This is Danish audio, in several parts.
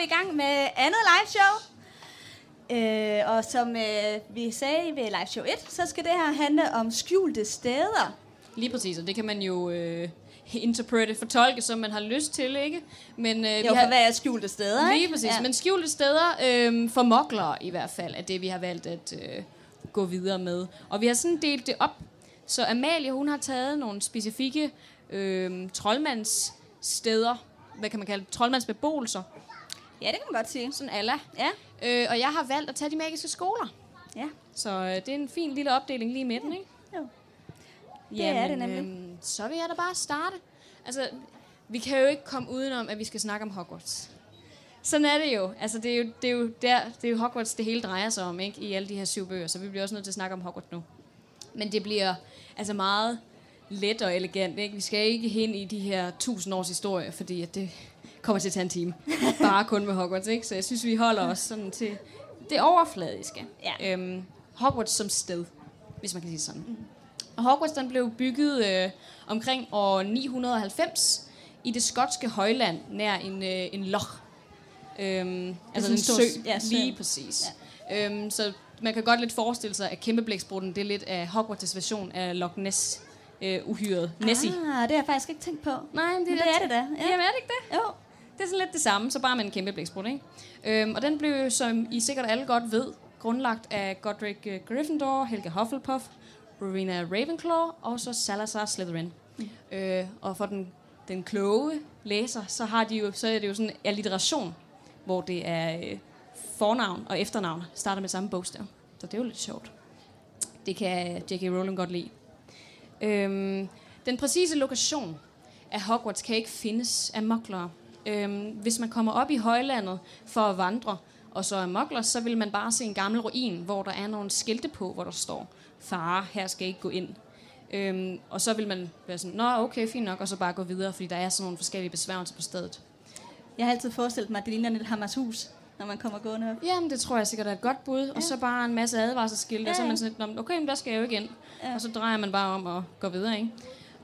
vi i gang med andet live show. Øh, og som øh, vi sagde ved live show 1, så skal det her handle om skjulte steder. Lige præcis, og det kan man jo øh, interprete, fortolke, som man har lyst til, ikke? Men, øh, Jo, vi for har, hvad er skjulte steder, Lige ikke? præcis, ja. men skjulte steder øh, for moklere i hvert fald, er det, vi har valgt at øh, gå videre med. Og vi har sådan delt det op, så Amalie, hun har taget nogle specifikke øh, troldmandssteder, hvad kan man kalde det, troldmandsbeboelser, Ja, det kan man godt sige. sådan alla. Ja, Øh, og jeg har valgt at tage de magiske skoler. ja. Så øh, det er en fin lille opdeling lige i midten, ikke? Jo. Det er det nemlig. Øhm, så vil jeg da bare starte. Altså, vi kan jo ikke komme udenom, at vi skal snakke om Hogwarts. Sådan er det jo. Altså, det er jo, det er jo, der, det er jo Hogwarts, det hele drejer sig om, ikke? I alle de her syv bøger, så vi bliver også nødt til at snakke om Hogwarts nu. Men det bliver altså meget let og elegant, ikke? Vi skal ikke hen i de her tusind års historie, fordi at det kommer til at tage en time. Bare kun med Hogwarts, ikke? Så jeg synes, vi holder os sådan til det overfladiske. Ja. Øhm, Hogwarts som sted, hvis man kan sige det sådan. Og Hogwarts den blev bygget øh, omkring år 990 i det skotske højland, nær en, øh, en loch. Øhm, altså en sø. ja, sø. Lige præcis. Ja. Øhm, så man kan godt lidt forestille sig, at kæmpeblæksprutten, det er lidt af Hogwarts' version af Loch Ness øh, uhyret. Nessie. Ah, det har jeg faktisk ikke tænkt på. Nej, men det, Men det er det da. Ja. Jamen er det ikke det? Jo. Det er sådan lidt det samme, så bare med en kæmpe blæksprut, ikke? Øhm, og den blev, som I sikkert alle godt ved, grundlagt af Godric øh, Gryffindor, Helga Hufflepuff, Rowena Ravenclaw og så Salazar Slytherin. Mm. Øh, og for den, den kloge læser, så, har de jo, så er det jo sådan en alliteration, hvor det er øh, fornavn og efternavn starter med samme bogstav. Så det er jo lidt sjovt. Det kan J.K. Rowling godt lide. Øhm, den præcise lokation af Hogwarts kan ikke findes af moklere. Øhm, hvis man kommer op i højlandet for at vandre, og så er mokler, så vil man bare se en gammel ruin, hvor der er nogle skilte på, hvor der står, fare, her skal I ikke gå ind. Øhm, og så vil man være sådan, nå okay, fint nok, og så bare gå videre, fordi der er sådan nogle forskellige besværgelser på stedet. Jeg har altid forestillet mig, at det ligner lidt Hammers hus, når man kommer gående op. Jamen, det tror jeg sikkert er et godt bud. Ja. Og så bare en masse advarselsskilte, ja, og så er man sådan lidt, "Nå, okay, men der skal jeg jo ikke ind. Ja. Ja. Og så drejer man bare om og går videre, ikke?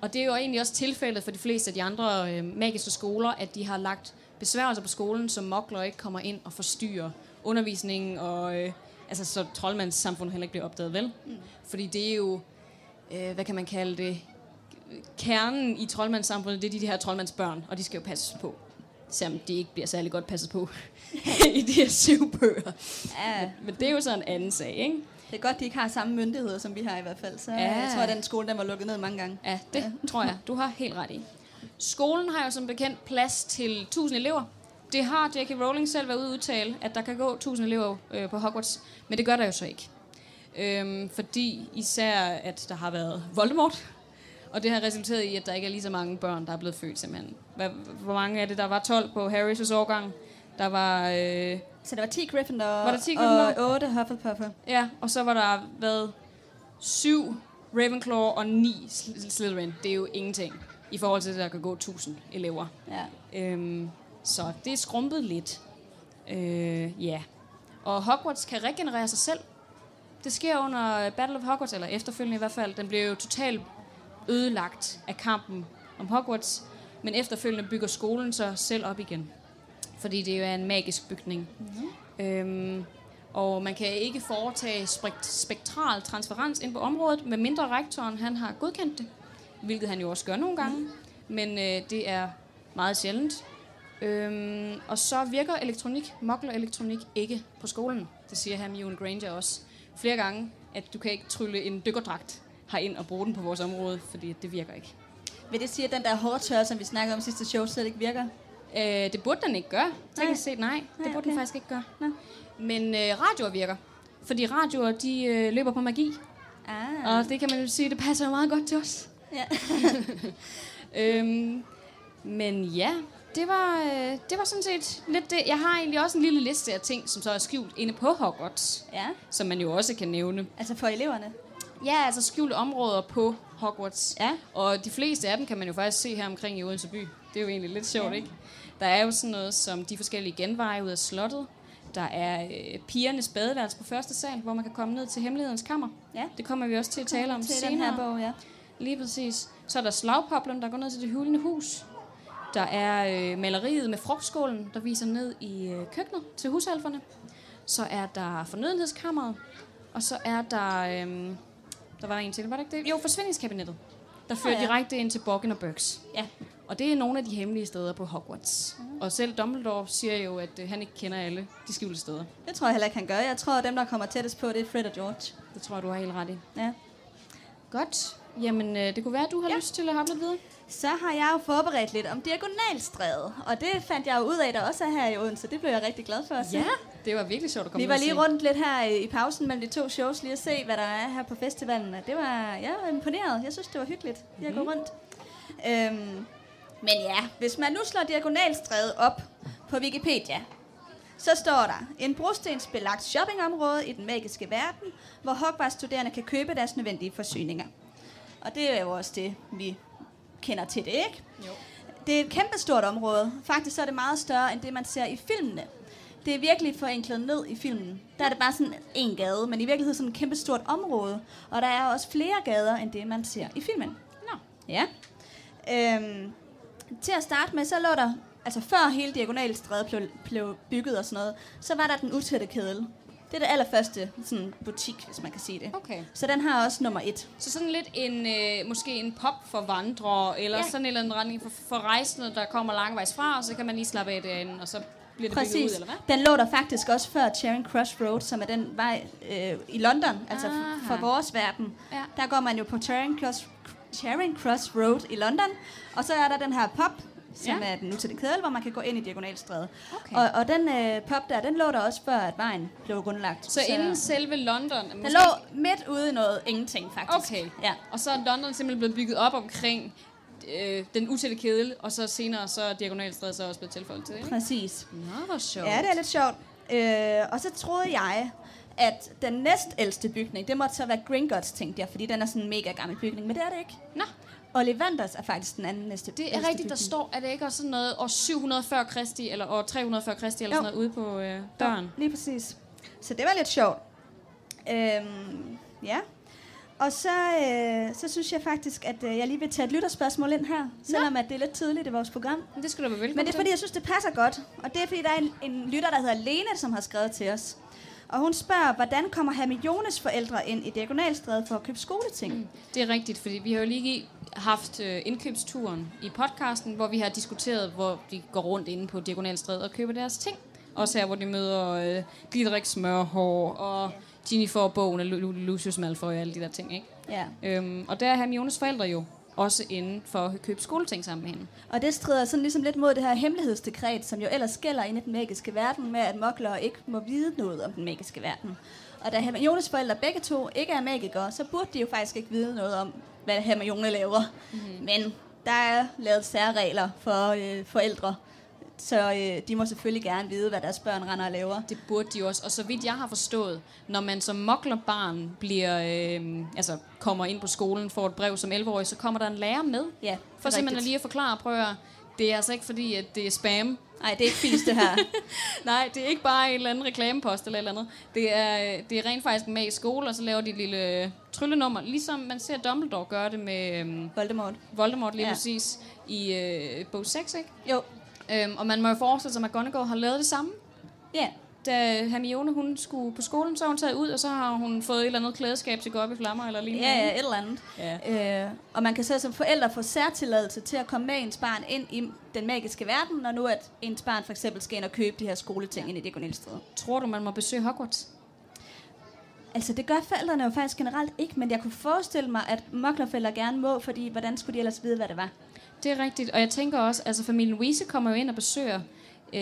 Og det er jo egentlig også tilfældet for de fleste af de andre øh, magiske skoler, at de har lagt besværgelser på skolen, så mokler ikke kommer ind og forstyrrer undervisningen, og øh, altså, så troldmandssamfundet heller ikke bliver opdaget, vel? Mm. Fordi det er jo, øh, hvad kan man kalde det, kernen i troldmandssamfundet, det er de, de her troldmandsbørn, og de skal jo passes på. Selvom de ikke bliver særlig godt passet på i de her syv bøger. Ja, Men det er jo så en anden sag, ikke? Det er godt, de ikke har samme myndigheder, som vi har i hvert fald. Så Ja. jeg tror, at den skole, den var lukket ned mange gange. Ja, det ja. tror jeg. Du har helt ret i. Skolen har jo som bekendt plads til 1000 elever. Det har J.K. Rowling selv været ude at udtale, at der kan gå 1000 elever øh, på Hogwarts. Men det gør der jo så ikke. Øhm, fordi især, at der har været Voldemort. Og det har resulteret i, at der ikke er lige så mange børn, der er blevet født simpelthen. Hvor mange er det? Der var 12 på Harrys årgang. Der var... Øh, Så der var 10 Gryffindor, Var der 10 Gryffindor? og 8 Hufflepuffer. Ja, og så var der været syv Ravenclaw og ni Sl- Slytherin. Det er jo ingenting i forhold til, at der kan gå 1000 elever. Ja. Øhm, så det er skrumpet lidt. Øh, ja. Og Hogwarts kan regenerere sig selv. Det sker under Battle of Hogwarts, eller efterfølgende i hvert fald. Den blev jo totalt ødelagt af kampen om Hogwarts. Men efterfølgende bygger skolen sig selv op igen. Fordi det jo er en magisk bygning. Mm-hmm. Øhm, og man kan ikke foretage spekt- spektral transferens ind på området, med mindre rektoren han har godkendt det. Hvilket han jo også gør nogle gange. Men øh, det er meget sjældent. Øhm, og så virker elektronik, mokler-elektronik, ikke på skolen. Det siger Hermione Granger også flere gange, at du kan ikke trylle en dykkerdragt herind og bruge den på vores område, fordi det virker ikke. Vil det sige, at den der hårdtør, som vi snakkede om sidste show, slet ikke virker? Øh, det burde den ikke gøre. Teknisk set nej. Det Nej, burde okay. den faktisk ikke gøre. Nå. Men øh, radioer virker. Fordi radioer, de øh, løber på magi. Ah. Og det kan man jo sige, det passer meget godt til os. Ja. Øhm, men ja, det var, øh, det var sådan set lidt det. Jeg har egentlig også en lille liste af ting, som så er skjult inde på Hogwarts, ja. som man jo også kan nævne. Altså for eleverne. Ja, altså skjulte områder på Hogwarts. Ja. Og de fleste af dem kan man jo faktisk se her omkring i Odense by. Det er jo egentlig lidt sjovt, ja. ikke? Der er jo sådan noget som de forskellige genveje ud af slottet. Der er øh, pigernes badeværelse på første sal, hvor man kan komme ned til hemmelighedens kammer. Ja. Det kommer vi også til at tale om til senere. den her bog, ja. Lige præcis. Så er der slagpoplen, der går ned til det hulende hus. Der er øh, maleriet med frugtskålen, der viser ned i øh, køkkenet til husalferne. Så er der fornødenhedskammeret. Og så er der... Øh, der var en til, var det ikke det? Jo, forsvindingskabinettet. Der fører ja. direkte ind til Borgen og Burks. Ja. Og det er nogle af de hemmelige steder på Hogwarts. Mm. Og selv Dumbledore siger jo, at øh, han ikke kender alle de skjulte steder. Det tror jeg heller ikke, han gør. Jeg tror, at dem, der kommer tættest på, det er Fred og George. Det tror jeg, du har helt ret i. Ja. Godt. Jamen, øh, det kunne være, at du har ja. Ja. lyst til at hoppe lidt videre. Så har jeg jo forberedt lidt om diagonalstræde, og det fandt jeg jo ud af, der også er her i Odense. Det blev jeg rigtig glad for at se. det var virkelig sjovt at komme Vi var lige rundt lidt her i pausen mellem de to shows, lige at se, hvad der er her på festivalen. Og det var, jeg var imponeret. Jeg synes, det var hyggeligt, at gå rundt. Øhm, men ja, hvis man nu slår diagonalstræde op på Wikipedia, så står der en brostensbelagt shoppingområde i den magiske verden, hvor Hogwarts-studerende kan købe deres nødvendige forsyninger. Og det er jo også det, vi kender til det, ikke? Jo. Det er et kæmpestort område. Faktisk så er det meget større, end det, man ser i filmene. Det er virkelig forenklet ned i filmen. Der er det bare sådan en gade, men i virkeligheden sådan et kæmpestort område. Og der er også flere gader, end det, man ser i filmen. Nå. Ja. Øhm, til at starte med, så lå der, altså før hele Diagonalstræde blev, blev bygget og sådan noget, så var der den utætte kedel. Det er det allerførste sådan, butik, hvis man kan sige det. Okay. Så den har også nummer et. Så sådan lidt en, øh, måske en pop for vandrere, eller ja. Sådan en eller anden retning for, for rejsende, der kommer langvejs fra, og så kan man lige slappe af derinde, og så bliver det bygget ud, Præcis. eller hvad? Den lå der faktisk også før Charing Cross Road, som er den vej øh, i London, altså Aha. for vores verden. Ja. Der går man jo på Charing Cross, Charing Cross Road i London, og så er der den her pop, som Ja. er den nu til det kedel, hvor man kan gå ind i Diagonalstræde. Okay. Og, og den øh, pop der, den lå der også før, at vejen blev grundlagt. Så inden selve London... Den måske- lå midt ude i noget ingenting, faktisk. Okay. Ja. Og så er London simpelthen blevet bygget op omkring øh, den utætte kedel, og så senere så er Diagonalstræde så også blevet tilføjet til, ikke? Præcis. Nå, hvor sjovt. Ja, det er lidt sjovt. Øh, og så troede jeg, at den næstældste bygning, det måtte så være Gringotts, tænkte jeg, fordi den er sådan en mega gammel bygning, men det er det ikke. Nå, Ollivanders er faktisk den anden næste det er rigtigt, der bygning. står, at det ikke er sådan noget år 740 Kristi, eller år 340 Kristi, eller Jo. sådan noget ude på øh, døren. Jo, lige præcis. Så det var lidt sjovt. Øhm, ja. Og så, øh, så synes jeg faktisk, at øh, jeg lige vil tage et lytterspørgsmål ind her, selvom at det er lidt tidligt i vores program. Men det skulle du være velkommen Men det er fordi, jeg synes, det passer godt. Og det er fordi, der er en, en lytter, der hedder Lene, som har skrevet til os. Og hun spørger, hvordan kommer Hermiones forældre ind i Diagonalstræde for at købe skoleting? Mm. Det er rigtigt, fordi vi har jo lige haft øh, indkøbsturen i podcasten, hvor vi har diskuteret, hvor de går rundt inde på Diagonalstræde og køber deres ting. Også her, hvor de møder øh, Glitterik Smørhår og Ginny får bogen af Lu- Lu- Lucius Malfoy og alle de der ting, ikke? Ja. Øhm, og der er Hermiones forældre jo også inde for at købe skoleting sammen med hende. Og det strider sådan ligesom lidt mod det her hemmelighedsdekret, som jo ellers gælder inde i den magiske verden, med at mokler ikke må vide noget om den magiske verden. Og da Hermiones forældre begge to ikke er magikere, så burde de jo faktisk ikke vide noget om, hvad Hermione laver. Mm-hmm. Men der er lavet særregler for øh, forældre, så øh, de må selvfølgelig gerne vide, hvad deres børn render og laver. Det burde de også. Og så vidt jeg har forstået, når man som moklerbarn bliver, øh, altså kommer ind på skolen, får et brev som 11-årig, så kommer der en lærer med. Ja, For simpelthen lige at forklare, prøv at det er altså ikke fordi, at det er spam. Nej, det er ikke fisk, det her. Nej, det er ikke bare en eller anden reklamepost eller et eller andet. Det er, det er rent faktisk med i skole, og så laver de et lille tryllenummer. Ligesom man ser Dumbledore gøre det med øhm, Voldemort. Voldemort lige. Ja. præcis i øh, bog 6, ikke? Jo, Øhm, og man må jo forestille sig, at McGonagall har lavet det samme. ja. Da Hermione hun skulle på skolen, så hun taget ud, og så har hun fået et eller andet klædeskab til at gå op i flammer eller lignende. Ja, ja, et eller andet. Ja. Øh, og man kan så som forældre få særtilladelse til at komme med ens barn ind i den magiske verden, når nu at ens barn for eksempel skal ind og købe de her skoleting ja. ind i Diagonalstræde. Tror du, man må besøge Hogwarts? Altså det gør forældrene jo faktisk generelt ikke, men jeg kunne forestille mig, at moklerforældre gerne må, fordi hvordan skulle de ellers vide, hvad det var? Det er rigtigt, og jeg tænker også, altså familien Weasley kommer jo ind og besøger øh,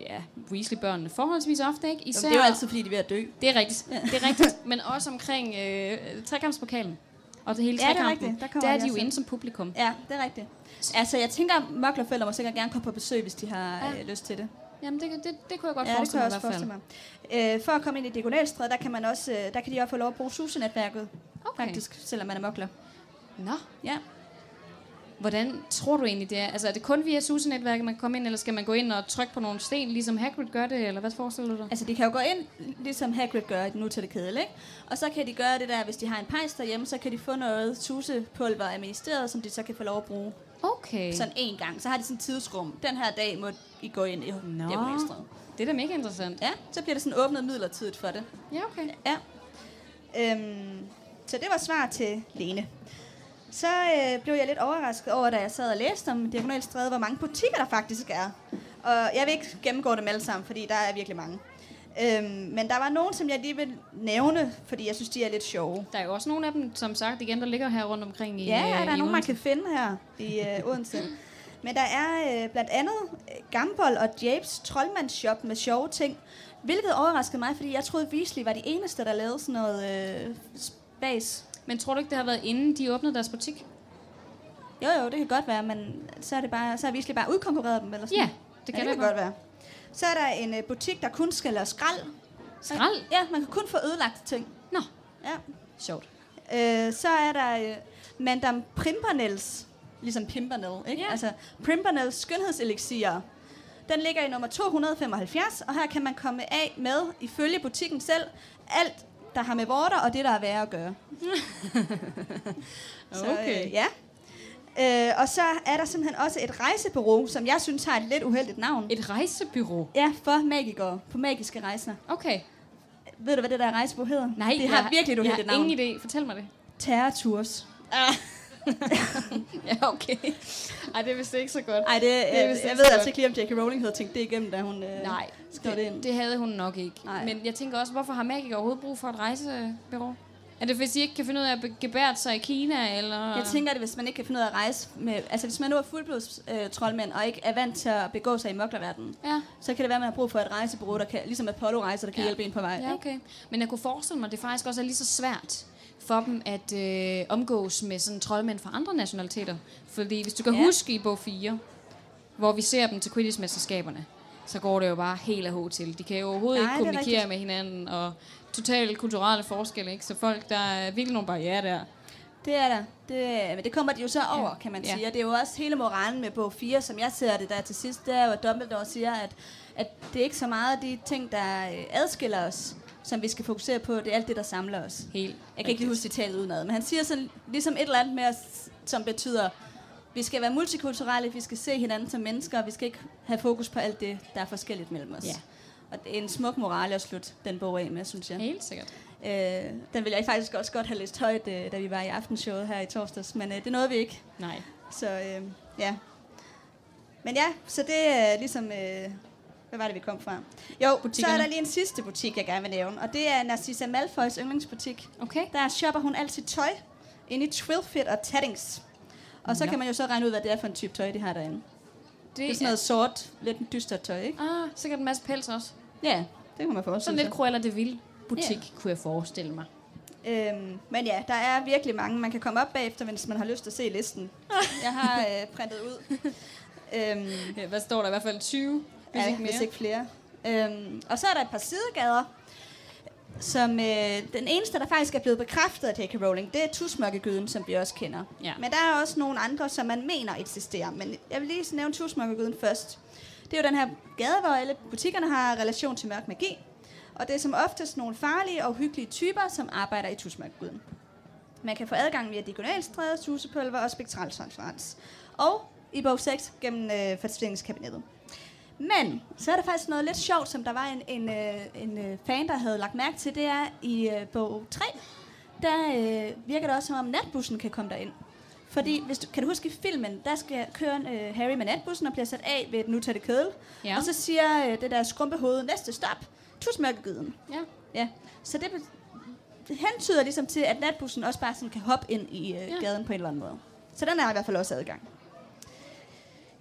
ja, Weasley-børnene forholdsvis ofte, ikke? Især... Det er jo altid, fordi de er ved at dø. Det er rigtigt, det er rigtigt, men også omkring øh, trekampspokalen og det hele Ja, det er rigtigt. Der Der, er de de jo inde ind. som publikum. Ja, det er rigtigt. Altså jeg tænker, at moklerforældre må sikkert gerne komme på besøg, hvis de har Ja. øh, lyst til det. Jamen, det, det, det kunne jeg godt Ja, det kan forestille jeg mig også i hvert fald. forestille mig. Øh, for at komme ind i Diagonalstræde, der kan man også, øh, der kan de også få lov at bruge SUSE-netværket, Okay. faktisk, selvom man er mokler. Nå, Ja. Hvordan tror du egentlig det er? Altså, er det kun via SUSE-netværket, man kan komme ind, eller skal man gå ind og trykke på nogle sten, ligesom Hagrid gør det, eller hvad forestiller du dig? Altså, de kan jo gå ind, ligesom Hagrid gør i den nu til det kedel, ikke? Og så kan de gøre det der, hvis de har en pejs derhjemme, så kan de få noget tusepulver af ministeriet, som de så kan få lov at bruge Okay. Sådan en gang. Så har de sådan en tidsrum. Den her dag må I gå ind i Nå. Det er da mega interessant. Ja, så bliver det sådan åbnet midlertidigt for det. Ja, okay. Ja. Øhm, så det var svar til Lene. Så øh, blev jeg lidt overrasket over, da jeg sad og læste om Diagonalstræde, hvor mange butikker der faktisk er. Og jeg vil ikke gennemgå dem alle sammen, fordi der er virkelig mange. Øhm, men der var nogen, som jeg lige vil nævne, fordi jeg synes, de er lidt sjove. Der er jo også nogle af dem, som sagt, igen, der ligger her rundt omkring i Ja, ja, øh, der er i nogen, man kan finde her i øh, Odense. Men der er øh, blandt andet øh, Gambold og Japes troldmandsshop med sjove ting. Hvilket overraskede mig, fordi jeg troede, Weasley var de eneste, der lavede sådan noget øh, spas. Men tror du ikke, det har været inden de åbnede deres butik? Jo, jo, det kan godt være, men så er det bare, så har Weasley bare udkonkurreret dem, eller sådan Ja, det kan ja, det det kan godt være. Så er der en øh, butik, der kun skal lave skrald. Skrald? Ja, man kan kun få ødelagt ting. Nå, Ja. sjovt. Øh, så er der øh, Madame Pimpernels, ligesom Pimpernel, ikke? Ja. Altså Pimpernels skønhedselixier. Den ligger i nummer 275, og her kan man komme af med, ifølge butikken selv, alt, der har med vorter og det, der er værre at gøre. Okay. øh, ja. Øh, og så er der simpelthen også et rejsebureau, som jeg synes har et lidt uheldigt navn. Et rejsebyrå? Ja, for magikere på magiske rejser. Okay. Ved du, hvad det der rejsebureau hedder? Nej, det har jeg, virkelig et jeg uheldigt har navn. ingen idé. Fortæl mig det. Terror Tours. ja, okay. Ej, det er vist ikke så godt. Ej, det, er jeg, jeg ved så altså ikke lige, om J.K. Rowling havde tænkt det igennem, da hun øh, Nej, skrev det ind. det, det havde hun nok ikke. Nej. Men jeg tænker også, hvorfor har magikere overhovedet brug for et rejsebyrå? Er det, hvis de ikke kan finde ud af at gebære sig i Kina, eller... Jeg tænker det, hvis man ikke kan finde ud af at rejse med... Altså, hvis man nu er fuldblods øh, troldmænd, og ikke er vant til at begå sig i moklerverdenen, Ja. så kan det være, at man har brug for et rejsebureau, der kan, ligesom Apollo-rejser, der kan Ja. hjælpe en på vej. Ja, okay. Men jeg kunne forestille mig, at det faktisk også er lige så svært for dem at øh, omgås med sådan troldmænd fra andre nationaliteter. Fordi hvis du kan Ja. ja. huske i bog 4, hvor vi ser dem til Quidditch-mesterskaberne, så går det jo bare helt af hovedet til. De kan jo overhovedet Nej, ikke er kommunikere med hinanden, og totalt kulturelle forskelle, ikke? Så folk, der er virkelig nogle barriere der. Det er der. Det, men det kommer de jo så over, kan man Ja. sige. Og det er jo også hele moralen med bog 4, som jeg ser det der til sidst, det er jo, at Dumbledore siger, at, at det er ikke så meget de ting, der øh, adskiller os, som vi skal fokusere på. Det er alt det, der samler os. Helt Jeg kan ikke lige huske citatet udenad, men han siger sådan, ligesom et eller andet med, os, som betyder, vi skal være multikulturelle, vi skal se hinanden som mennesker, og vi skal ikke have fokus på alt det, der er forskelligt mellem os. Ja. Og det er en smuk moral at slutte den bog af med, synes jeg. Helt sikkert. Øh, den ville jeg faktisk også godt have læst højt, øh, da vi var i aftenshowet her i torsdags, men øh, det nåede vi ikke. Nej. Så øh, ja. Men ja, så det er ligesom... Øh, hvad var det, vi kom fra? Jo, så er Butikkerne. der lige en sidste butik, jeg gerne vil nævne, og det er Narcissa Malfoys yndlingsbutik. Okay. Der shopper hun altid tøj inde i Twilfit og Taddings. Og så Nå. kan man jo så regne ud, hvad det er for en type tøj, de har derinde. Det, Det er sådan noget sort, lidt dystert tøj, ikke? Ah, sikkert en masse pels også. Ja, det kan man forestille Sådan sig. lidt Cruella de Vil butik, yeah. kunne jeg forestille mig. Øhm, men ja, der er virkelig mange. Man kan komme op bagefter, hvis man har lyst til at se listen. Jeg har øh, printet ud. øhm, Ja, hvad står der? I hvert fald 20, hvis ja, ikke mere. hvis ikke flere. Øhm, og så er der et par sidegader, som øh, den eneste, der faktisk er blevet bekræftet af J.K. Rowling, det er tusmørkegyden, som vi også kender. Ja. Men der er også nogle andre, som man mener eksisterer. Men jeg vil lige nævne tusmørkegyden først. Det er jo den her gade, hvor alle butikkerne har relation til mørk magi. Og det er som oftest nogle farlige og hyggelige typer, som arbejder i tusmørkegyden. Man kan få adgang via diagonalstræde, susepulver og spektraltransferens. Og i bog 6 gennem øh, fortvivlingskabinettet. Men så er der faktisk noget lidt sjovt, som der var en, en, øh, en øh, fan, der havde lagt mærke til. Det er i øh, bog 3, der øh, virker det også som om natbussen kan komme derind. Fordi, hvis du, kan du huske i filmen, der skal køre øh, Harry med natbussen og bliver sat af ved et nu det kødel. Ja. Og så siger øh, det der skrumpehoved, næste stop, tusmørkegyden. Ja. Ja, så det, det hentyder ligesom til, at natbussen også bare sådan kan hoppe ind i øh, ja. gaden på en eller anden måde. Så den er i hvert fald også adgang.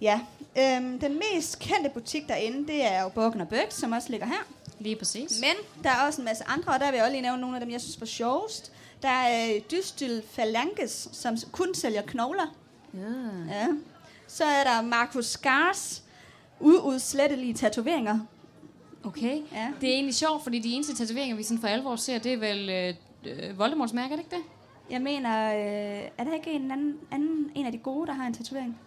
Ja, øhm, den mest kendte butik derinde, det er jo Borgen og som også ligger her. Lige præcis. Men der er også en masse andre, og der vil jeg også lige nævne nogle af dem, jeg synes var sjovest. Der er øh, Dystil Phalanges, som kun sælger knogler. Ja. Ja. Så er der Markus Skars uudslettelige tatoveringer. Okay. Ja. Det er egentlig sjovt, fordi de eneste tatoveringer, vi sådan for alvor ser, det er vel øh, øh, Voldemorts mærke, er det ikke det? Jeg mener, øh, er der ikke en anden, anden en af de gode, der har en tatovering?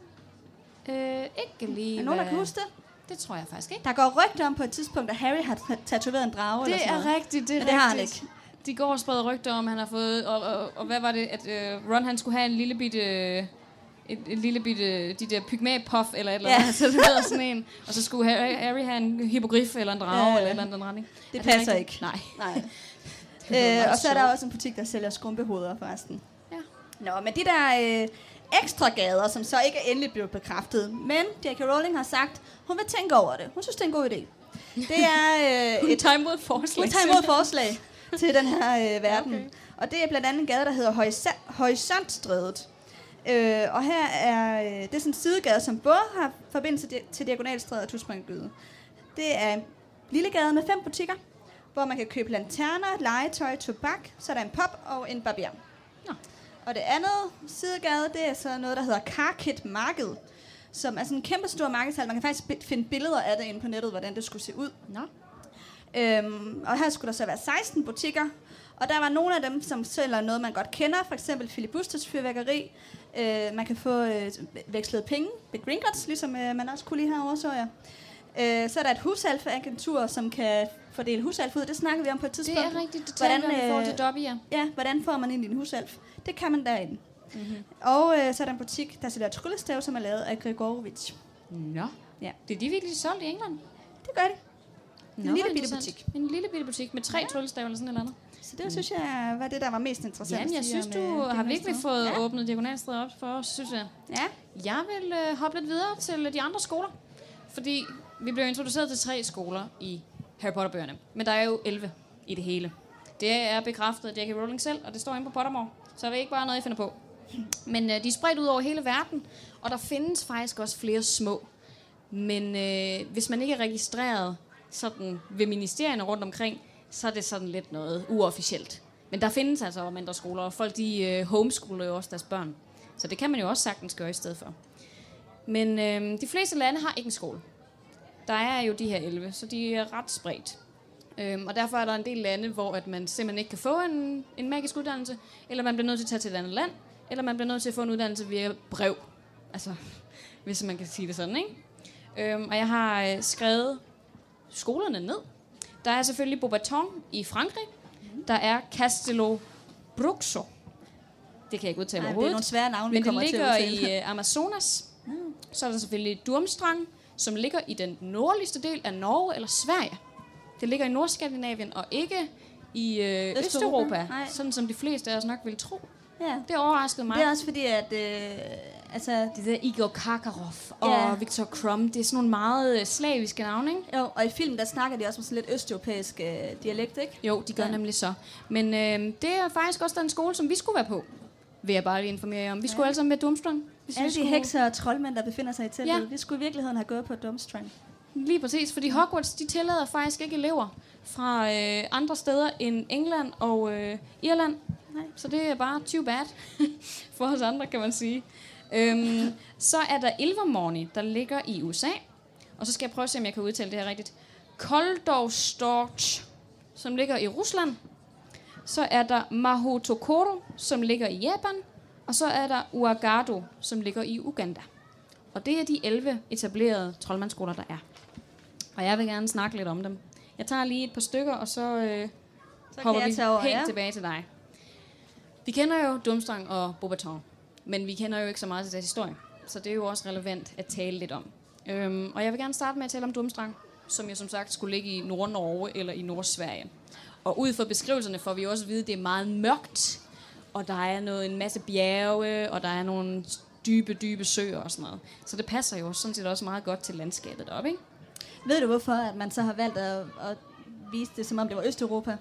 Øh, ikke lige. Er nogen, der kan huske det? Det tror jeg faktisk ikke. Der går rygter om på et tidspunkt, at Harry har ta- tatoveret en drage eller Det sådan er noget. rigtigt, det er Men det har han ikke. De går og spreder rygter om, han har fået... Og, og, og hvad var det? At øh, Ron han skulle have en lille bitte... Øh, et, et lille bitte, de der pygmæ-puff eller et eller Ja. andet, så det hedder sådan en, og så skulle Harry, Harry have en hippogriff eller en drage Ja, ja. eller et eller andet retning. Det Er passer ikke. Nej. Nej. øh, og så er der også en butik, der sælger skrumpehoveder forresten. Ja. Nå, men de der øh, ekstra gader, som så ikke er endelig blevet bekræftet, men J.K. Rowling har sagt, hun vil tænke over det. Hun synes, det er en god idé. Det er øh, et et forslag. hun imod forslag til den her øh, verden. okay. Og det er blandt andet en gade, der hedder Horisont, Horisontstrædet. Øh, og her er øh, det er sådan en sidegade, som både har forbindelse di- til Diagonalstrædet og Tusmanggyde. Det er en lille gade med fem butikker, hvor man kan købe lanterner, legetøj, tobak, så er der en pop og en barber. Nå. Og det andet sidegade, det er så noget, der hedder Carkit Marked, som er sådan en kæmpe stor markedshal. Man kan faktisk finde billeder af det inde på nettet, hvordan det skulle se ud. Nå. Øhm, og her skulle der så være 16 butikker, og der var nogle af dem, som sælger noget, man godt kender, for eksempel Filibusters fyrværkeri. Øh, man kan få øh, vekslet penge ved Gringotts, ligesom øh, man også kunne lige herovre, så jeg. Øh, så er der et husalfagentur, som kan fordele husalf ud. Det snakker vi om på et Det tidspunkt. er rigtigt. Det taler vi om i forhold til øh, Dobby, ja. Ja, hvordan får man ind i en husalf? Det kan man derinde. Mm-hmm. Og øh, så er der en butik, der sælger tryllestav, som er lavet af Gregorovic. Nå. Ja. Det er de virkelig solgt i England. Det gør det. Nå, lille hvor bitte butik. En lille bitte butik med tre Ja. tryllestav eller sådan eller andet. Så det synes jeg var det, der var mest interessant. Jamen, jeg synes, du øh, har virkelig fået Ja. åbnet Diagonalstræde op for os, synes jeg. Ja. Jeg vil øh, hoppe lidt videre til de andre skoler. Fordi vi blev introduceret til tre skoler i Harry Potter-bøgerne. Men der er jo 11 i det hele. Det er bekræftet af J.K. Rowling selv, og det står inde på Pottermore. Så det er ikke bare noget, jeg finder på. Men øh, de er spredt ud over hele verden, og der findes faktisk også flere små. Men øh, hvis man ikke er registreret sådan ved ministerierne rundt omkring, så er det sådan lidt noget uofficielt. Men der findes altså mindre skoler, og folk de øh, homeschooler jo også deres børn. Så det kan man jo også sagtens gøre i stedet for. Men øh, de fleste lande har ikke en skole. Der er jo de her 11, så de er ret spredt. Øhm, og derfor er der en del lande, hvor at man simpelthen ikke kan få en, en magisk uddannelse, eller man bliver nødt til at tage til et andet land, eller man bliver nødt til at få en uddannelse via brev. Altså, hvis man kan sige det sådan, ikke? Øhm, og jeg har øh, skrevet skolerne ned. Der er selvfølgelig Beaubaton i Frankrig. Der er Castello Bruxo. Det kan jeg ikke udtale Ej, det er overhovedet. nogle svære navne, vi Men det ligger i uh, Amazonas. Så er der selvfølgelig Durmstrang, som ligger i den nordligste del af Norge eller Sverige. Det ligger i Nordskandinavien og ikke i øh, Østeuropa? Østeuropa, sådan som de fleste af os nok vil tro. Ja. Det overraskede mig. Det er også fordi, at øh, altså, det der Igor Karkaroff og Ja. Viktor Krum, det er sådan nogle meget øh, slaviske navne, ikke? jo, og i filmen, der snakker de også med sådan lidt østeuropæisk øh, dialekt, ikke? Jo, de gør Ja. nemlig så. Men øh, det er faktisk også den skole, som vi skulle være på, vil jeg bare lige informere jer om. Vi skulle Ja. alle sammen med Durmstrang. Hvis vi Alle de skulle... hekser og troldmænd, der befinder sig i teltet, Ja. vi skulle i virkeligheden have gået på Dumstrang. Lige præcis, fordi Hogwarts, de tillader faktisk ikke elever fra øh, andre steder end England og øh, Irland. Nej. Så det er bare too bad for os andre, kan man sige. Øhm, så er der Ilvermorny, der ligger i USA. Og så skal jeg prøve at se, om jeg kan udtale det her rigtigt. Koldovstorch, som ligger i Rusland. Så er der Mahotokoro, som ligger i Japan. Og så er der Uagado, som ligger i Uganda. Og det er de 11 etablerede troldmandsskoler, der er. Og jeg vil gerne snakke lidt om dem. Jeg tager lige et par stykker, og så, øh, Så hopper vi over, helt ja. tilbage til dig. Vi kender jo Dumstrang og Beaubaton, men vi kender jo ikke så meget til deres historie. Så det er jo også relevant at tale lidt om. Øhm, og jeg vil gerne starte med at tale om Dumstrang, som jo som sagt skulle ligge i Nord-Norge eller i Nord-Sverige. Og ud fra beskrivelserne får vi også at vide, at det er meget mørkt, og der er noget, en masse bjerge, og der er nogle dybe, dybe søer og sådan noget. Så det passer jo sådan set også meget godt til landskabet deroppe, ikke? Ved du, hvorfor at man så har valgt at, at vise det, som om det var Østeuropa?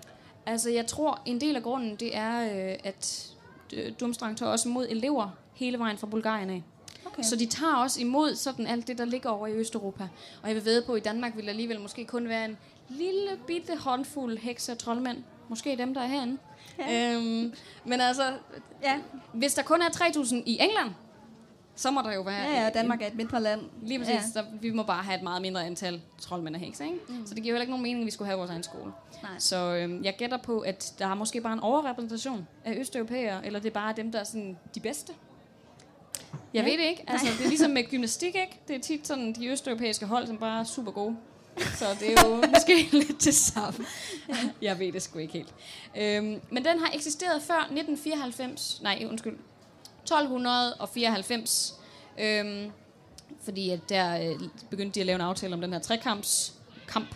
Altså, jeg tror, en del af grunden, det er, øh, at øh, Dumstrang tager også imod elever hele vejen fra Bulgarien af. Okay. Så de tager også imod sådan alt det, der ligger over i Østeuropa. Og jeg vil ved på, at i Danmark vil der alligevel måske kun være en lille bitte håndfuld hekse og troldmænd. Måske dem, der er herinde. Ja. Øhm, men altså, ja. hvis der kun er 3.000 i England, så må der jo være... ja, ja, Danmark er et mindre land. Lige præcis, ja. så vi må bare have et meget mindre antal troldmænd og hekse, ikke? Mm. Så det giver jo heller ikke nogen mening, at vi skulle have vores egen skole. Nej. Så øhm, jeg gætter på, at der er måske bare en overrepræsentation af østeuropæere, eller det er bare dem, der er sådan de bedste. Jeg Ja. ved det ikke. Altså, det er ligesom med gymnastik, ikke? Det er tit sådan de østeuropæiske hold, som bare er super gode. Så det er jo måske lidt det samme. Jeg ved det sgu ikke helt. Øhm, men den har eksisteret før 1994. Nej, undskyld. 1294. Øhm, fordi at der øh, begyndte de at lave en aftale om den her trekampskamp.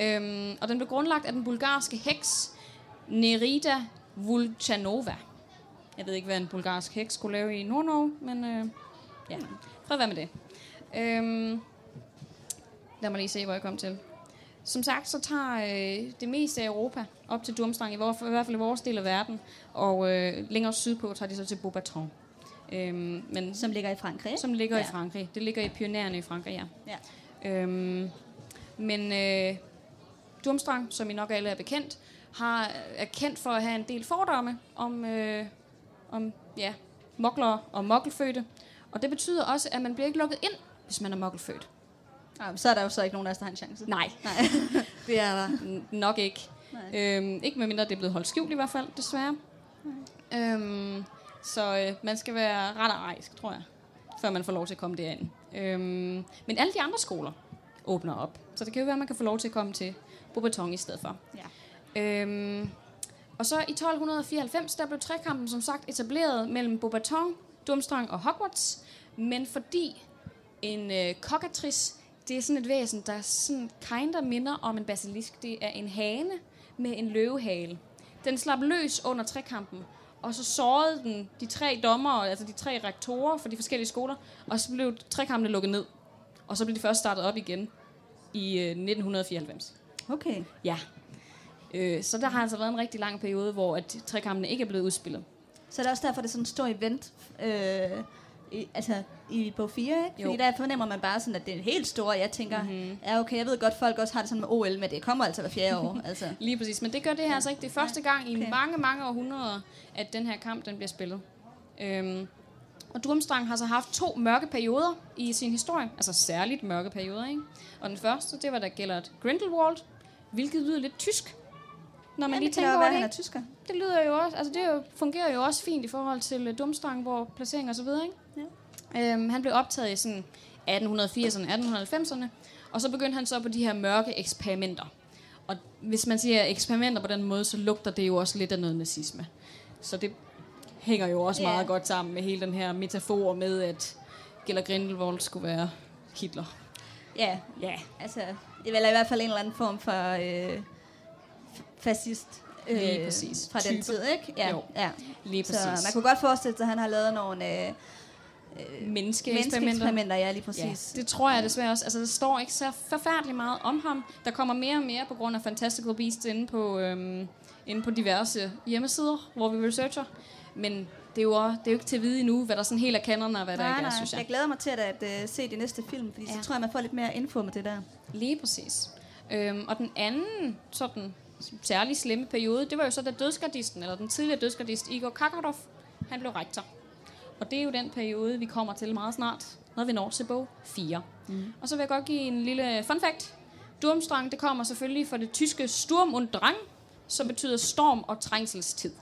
Øhm, og den blev grundlagt af den bulgarske heks Nerida Vulchanova. Jeg ved ikke, hvad en bulgarsk heks skulle lave i Nord-Norge, men øh, ja, fred være med det. Øhm, lad mig lige se, hvor jeg kom til. Som sagt, så tager øh, det meste af Europa op til Durmstrang, i, vor, i hvert fald i vores del af verden, og øh, længere sydpå tager de så til Beaubaton. Øhm, men, Som ligger i Frankrig, som ligger ja. I Frankrig. Det ligger i Pyrenæerne i Frankrig, ja. Ja. Øhm, men øh, Durmstrang, som I nok alle er bekendt, har, er kendt for at have en del fordomme om, øh, om ja, moklere og mokkelfødte. Og det betyder også, at man bliver ikke lukket ind, hvis man er mokkelfødt. Ah, så er der jo så ikke nogen af os, der har en chance. Nej, Nej. det er der. nok ikke. Nej. Øhm, ikke medmindre det er blevet holdt skjult i hvert fald, desværre. Øhm, så øh, man skal være ret arisk, tror jeg, før man får lov til at komme derind. Øhm, men alle de andre skoler åbner op, så det kan jo være, at man kan få lov til at komme til Beaubaton i stedet for. Ja. Øhm, og så i 1294, der blev trekampen som sagt etableret mellem Beaubaton, Durmstrang og Hogwarts, men fordi en øh, cockatrice, det er sådan et væsen, der sådan kinder minder om en basilisk. Det er en hane med en løvehale. Den slap løs under trekampen, og så sårede den de tre dommere, altså de tre rektorer for de forskellige skoler, og så blev trekampene lukket ned. Og så blev de først startet op igen i øh, 1994. Okay. Ja. Øh, så der har altså været en rigtig lang periode, hvor at trekampene ikke er blevet udspillet. Så er det også derfor, det er sådan en stor event, øh, i, altså i bog 4, ikke? Fordi Jo. der fornemmer man bare sådan, at det er en helt stor, jeg tænker, mm-hmm. ja okay, jeg ved godt, folk også har det sådan med OL, men det kommer altså hver fjerde år, altså. Lige præcis, men det gør det her altså ikke. Det er første gang i Okay. mange, mange århundreder, at den her kamp den bliver spillet. Øhm, og Durmstrang har så haft to mørke perioder i sin historie, altså særligt mørke perioder, ikke? Og den første, det var der gælder Grindelwald, hvilket lyder lidt tysk, når man ja, lige tænker over det. han er tysker. Det lyder jo også, altså det jo, fungerer jo også fint i forhold til uh, Dumstrang, hvor placering og så videre, ikke? Ja. Øhm, han blev optaget i sådan 1880'erne, 1890'erne, og så begyndte han så på de her mørke eksperimenter. Og hvis man siger eksperimenter på den måde, så lugter det jo også lidt af noget nazisme. Så det hænger jo også Ja. meget godt sammen med hele den her metafor med, at Gellert Grindelwald skulle være Hitler. Ja, Ja, altså, det er vel i hvert fald en eller anden form for øh, fascist. Øh, Lige præcis. Fra den Type. tid, ikke? Ja, Jo, ja. lige præcis. Så man kunne godt forestille sig, at han har lavet nogle øh, Menneskeeksperimenter. menneskeeksperimenter, ja, lige præcis. Ja, det tror jeg desværre også. Altså, der står ikke så forfærdeligt meget om ham. Der kommer mere og mere på grund af Fantastical Beasts inde på, øhm, inde på diverse hjemmesider, hvor vi researcher. Men det er, jo, det er jo ikke til at vide endnu, hvad der sådan helt er kanon og hvad der nej, ikke er, synes jeg. jeg glæder mig til at, at uh, se de næste film, fordi. Ja. så tror jeg, man får lidt mere info med det der. Lige præcis. Øhm, og den anden sådan særlig slemme periode, det var jo så da dødsgardisten, eller den tidligere dødsgardist Igor Kakarov, han blev rektor. Og det er jo den periode, vi kommer til meget snart, når vi når til bog 4. Mm. Og så vil jeg godt give en lille fun fact. Durmstrang, det kommer selvfølgelig fra det tyske Sturm und Drang, som betyder storm og trængselstid.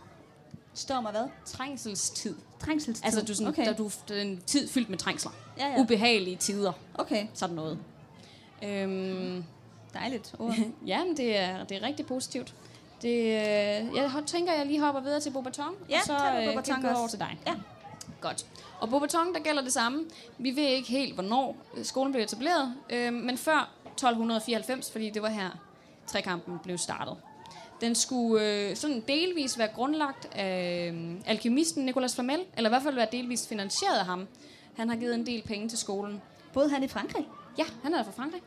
Storm og hvad? Trængselstid. Trængselstid. Altså du, sådan, okay. da du det er en tid fyldt med trængsler. Ja, ja. Ubehagelige tider. Okay, Sådan noget. Øhm, dejligt ord. Ja, men det er, det er rigtig positivt. Det, øh, jeg tænker, jeg lige hopper videre til Beaubaton, Ja, og så øh, Beaubaton kan gå over til dig. Ja. Godt. Og Beaubaton, der gælder det samme. Vi ved ikke helt, hvornår øh, skolen blev etableret, øh, men før 1294, fordi det var her, trekampen blev startet. Den skulle øh, sådan delvis være grundlagt af øh, alkemisten Nicolas Flamel, eller i hvert fald være delvis finansieret af ham. Han har givet en del penge til skolen. Boede han i Frankrig? Ja, han er fra Frankrig.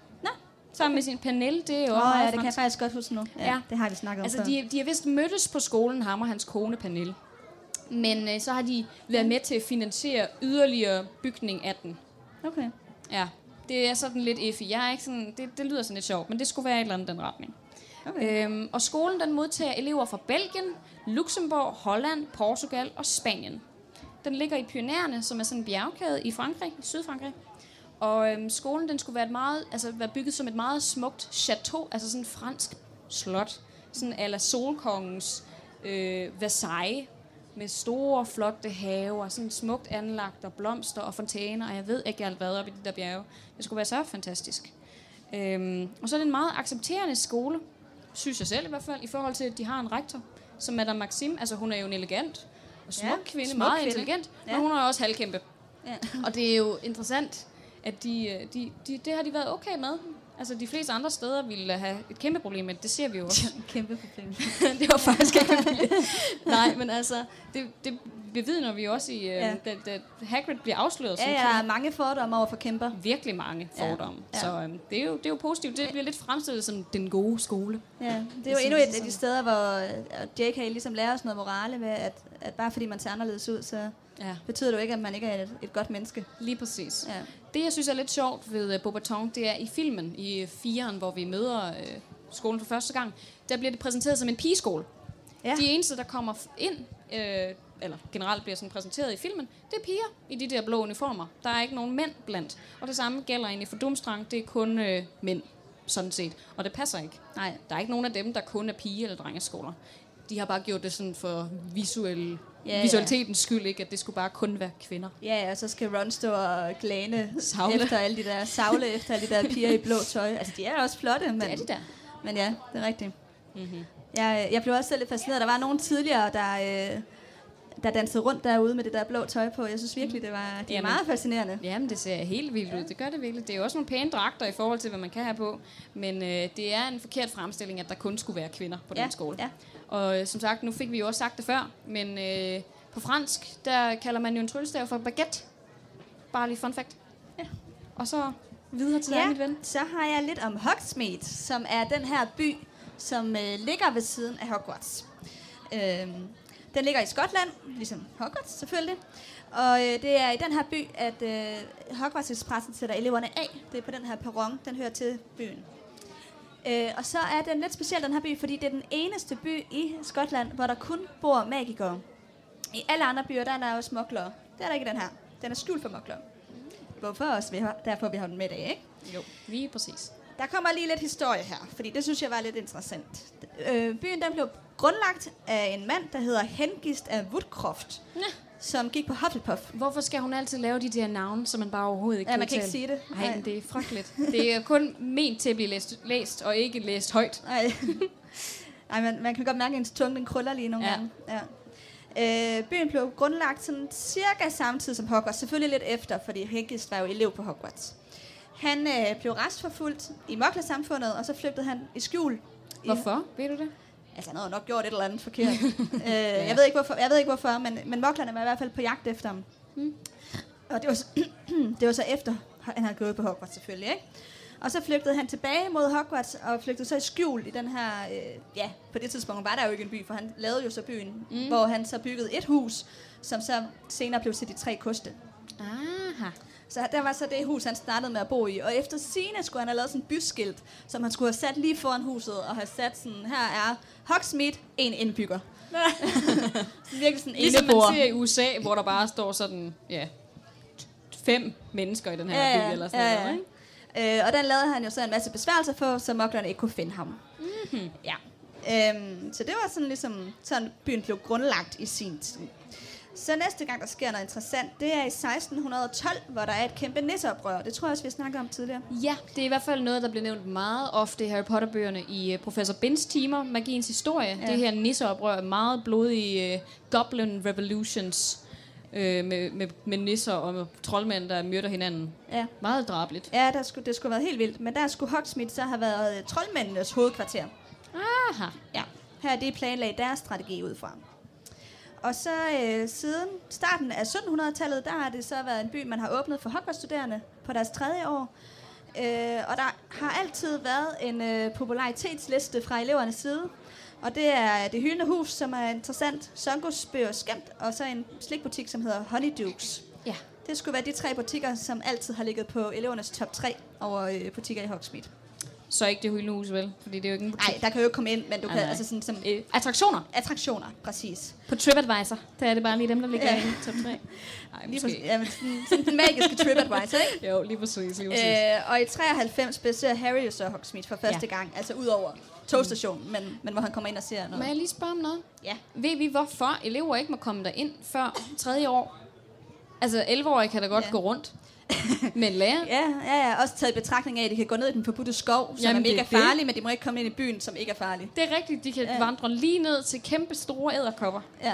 Sammen med sin panel, det er jo oh, ja, det kan jeg faktisk godt huske nu. Ja, ja. Det har vi snakket om Altså, før. de, de har vist mødtes på skolen, ham og hans kone Pernille. Men øh, så har de været med til at finansiere yderligere bygning af den. Okay. Ja, det er sådan lidt iffy. Jeg er ikke sådan, det, det lyder sådan lidt sjovt, men det skulle være et eller andet den retning. okay. Øhm, og skolen den modtager elever fra Belgien, Luxembourg, Holland, Portugal og Spanien. Den ligger i Pyrenæerne, som er sådan en bjergkæde i Frankrig, i Sydfrankrig. Og øhm, skolen den skulle være, et meget, altså, være bygget som et meget smukt chateau, altså sådan en fransk slot. Sådan ala Solkongens øh, Versailles, med store, flotte haver, sådan smukt anlagt, og blomster og fontæner, og jeg ved ikke alt hvad op i de der bjerge. Det skulle være så fantastisk. Øhm, og så er det en meget accepterende skole, synes jeg selv i hvert fald, i forhold til, at de har en rektor, som Madame Maxim. Altså, hun er jo en elegant og smuk Ja, kvinde, smuk meget kvinde. intelligent, Ja. men hun er også halvkæmpe. Ja. Og det er jo interessant, at de, øh, de, de, det har de været okay med. Altså, de fleste andre steder ville have et kæmpe problem med det. Det ser vi jo også. Kæmpe problem. det var faktisk ikke. Nej, men altså, det, det bevidner vi også i, øh, Ja. da, da Hagrid bliver afsløret. Ja, ja, der mange fordomme over for kæmper. virkelig mange fordomme. Ja. Så øhm, det, er jo, det er jo positivt. Det bliver lidt fremstillet som den gode skole. Ja, det er Det jo endnu et af de steder, hvor øh, JK ligesom lærer os noget morale med, at, at bare fordi man ser anderledes ud, så Ja, betyder det jo ikke, at man ikke er et, et godt menneske. lige præcis. Ja. Det, jeg synes er lidt sjovt ved uh, Beaubaton, det er i filmen, i firen, hvor vi møder uh, skolen for første gang, der bliver det præsenteret som en pigeskole. Ja. De eneste, der kommer ind, øh, eller generelt bliver sådan præsenteret i filmen, det er piger i de der blå uniformer. Der er ikke nogen mænd blandt. Og det samme gælder egentlig for Dumstrang, det er kun øh, mænd, sådan set. Og det passer ikke. Nej. Der er ikke nogen af dem, der kun er pige- eller drengeskoler. De har bare gjort det sådan for visuel, Ja, visualitetens skyld, ikke? At det skulle bare kun være kvinder. Ja, og så skal Ron stå og glæne Savle. efter alle de der, savle efter alle de der piger i blå tøj. Altså, de er også flotte, men, Det er de der. men ja, det er rigtigt. Mm-hmm. Jeg, jeg blev også selv lidt fascineret. Der var nogen tidligere, der, øh, der dansede rundt derude med det der blå tøj på. Jeg synes virkelig, det var det er meget fascinerende. Jamen, det ser helt vildt ud. Det gør det virkelig. Det er jo også nogle pæne dragter i forhold til, hvad man kan have på. Men øh, det er en forkert fremstilling, at der kun skulle være kvinder på Ja, den skole. ja. Og øh, som sagt, nu fik vi jo også sagt det før, men øh, på fransk, der kalder man jo en tryllestav for baguette. Bare lige fun fact. Ja. Og så videre til dig, mit ven. så har jeg lidt om Hogsmeade, som er den her by, som øh, ligger ved siden af Hogwarts. Øhm, den ligger i Skotland, ligesom Hogwarts selvfølgelig. Og øh, det er i den her by, at øh, Hogwarts Expressen sætter eleverne af. Det er på den her perron, den hører til byen. Øh, og så er den lidt speciel, den her by, fordi det er den eneste by i Skotland, hvor der kun bor magikere. I alle andre byer, der er der jo smuglere. Det er der ikke den her. Den er skjult for smuglere. Hvorfor også? Vi har, derfor vi har den med i dag, ikke? Jo, lige præcis. Der kommer lige lidt historie her, fordi det synes jeg var lidt interessant. Øh, byen den blev grundlagt af en mand, der hedder Hengist af Woodcroft, Ja. som gik på Hufflepuff. Hvorfor skal hun altid lave de der navne, som man bare overhovedet ikke Ja, man kan udtale? ikke sige det. Nej, det er frygteligt. Det er kun ment til at blive læst, læst og ikke læst højt. Nej, Ej, man, man kan godt mærke, at ens tunge den krøller lige nogle Ja. gange. Ja. Øh, byen blev grundlagt sådan cirka samtidig som Hogwarts. Selvfølgelig lidt efter, fordi Hengist var jo elev på Hogwarts. Han øh, blev restforfulgt i Mokler-samfundet, og så flygtede han i skjul. I, Hvorfor? Ved du det? Altså, han havde nok gjort et eller andet forkert. øh, jeg, ved ikke, hvorfor, jeg ved ikke hvorfor, men, men moklerne var i hvert fald på jagt efter ham. Mm. Og det var, så, det var så efter, han havde gået på Hogwarts selvfølgelig, ikke? Og så flygtede han tilbage mod Hogwarts, og flygtede så i skjul i den her... Øh, ja, på det tidspunkt var der jo ikke en by, for han lavede jo så byen, mm. hvor han så byggede et hus, som så senere blev til de tre koste. Aha. Så der var så det hus, han startede med at bo i. Og efter sine skulle han have lavet sådan et byskilt, som han skulle have sat lige foran huset, og have sat sådan, her er Hogsmeade, en indbygger. virkelig sådan en Ligesom man ser i USA, hvor der bare står sådan, ja, fem mennesker i den her Ja, by, eller sådan ja, noget, ja. ikke? Øh, og den lavede han jo så en masse besværgelser for, så moklerne ikke kunne finde ham. Mhm. Mm-hmm. Ja. Øhm, så det var sådan ligesom, sådan byen blev grundlagt i sin tid. Så næste gang, der sker noget interessant, det er i 1612, hvor der er et kæmpe nisseoprør. Det tror jeg også, vi har snakket om tidligere. Ja, det er i hvert fald noget, der bliver nævnt meget ofte i Harry Potter-bøgerne i uh, Professor Bins timer, Magiens Historie. Ja. Det her nisseoprør, meget blodige uh, Goblin Revolutions uh, med, med, med nisser og med troldmænd, der myrder hinanden. Ja. Meget drabligt. Ja, der skulle, det skulle have været helt vildt. Men der skulle Hogsmeade så have været øh, troldmændenes hovedkvarter. Aha. Ja, her er det planlagde deres strategi ud fra. Og så øh, siden starten af 1700-tallet, der har det så været en by, man har åbnet for Hogwarts-studerende på deres tredje år. Øh, og der har altid været en øh, popularitetsliste fra elevernes side. Og det er det hyldende hus, som er interessant. Songos bøger skæmt, og så en slikbutik, som hedder Honeydukes. Ja. Det skulle være de tre butikker, som altid har ligget på elevernes top 3 over øh, butikker i Hogsmeade. Så ikke det hyldende hus, vel? Fordi det er jo ikke en butik. Nej, der kan jo ikke komme ind, men du kan nej. altså sådan som Øh, attraktioner. attraktioner, præcis. På TripAdvisor, der er det bare lige dem, der ligger i top 3. Nej, Lige måske. præcis, ja, men sådan, sådan den magiske TripAdvisor, ikke? Jo, lige præcis. Lige præcis. Øh, og i 93 besøger Harry jo så Hogsmeade for første Ja. gang, altså ud over togstationen, men, men hvor han kommer ind og ser Må noget. jeg lige spørge om noget? Ja. Ved vi, hvorfor elever ikke må komme der ind før tredje år? Altså, 11-årige kan da godt ja. gå rundt. Men lærer? Ja, ja, ja, også taget i betragtning af, at de kan gå ned i den forbudte skov, som Jamen, er mega det. farlig, men de må ikke komme ind i byen, som ikke er farlig. Det er rigtigt, de kan Ja. vandre lige ned til kæmpe store æderkopper. Ja.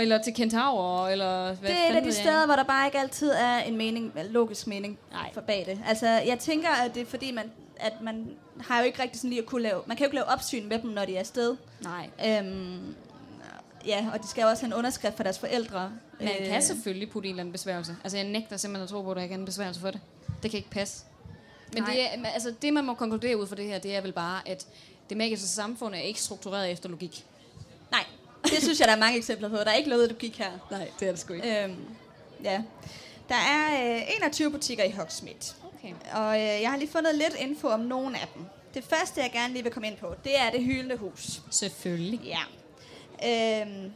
Eller til Kentaur, eller hvad Det er et af de ved jeg. steder, hvor der bare ikke altid er en mening, en logisk mening Nej. for bag det. Altså, jeg tænker, at det er fordi, man, at man har jo ikke rigtig sådan lige at kunne lave... Man kan jo ikke lave opsyn med dem, når de er afsted. Nej. Øhm, ja, og de skal jo også have en underskrift fra deres forældre. Man Øh, kan selvfølgelig putte en eller anden besværgelse. Altså, jeg nægter simpelthen at tro på, at der ikke er en besværgelse for det. Det kan ikke passe. Men Nej. det, er, altså, det, man må konkludere ud fra det her, det er vel bare, at det magiske samfund er ikke struktureret efter logik. Nej, det synes jeg, der er mange eksempler på. Der er ikke noget logik her. Nej, det er det sgu ikke. Øhm, ja. Der er øh, 21 butikker i Hogsmeade. Okay. Og øh, jeg har lige fundet lidt info om nogle af dem. Det første, jeg gerne lige vil komme ind på, det er det hyldende hus. Selvfølgelig. Ja. Øhm,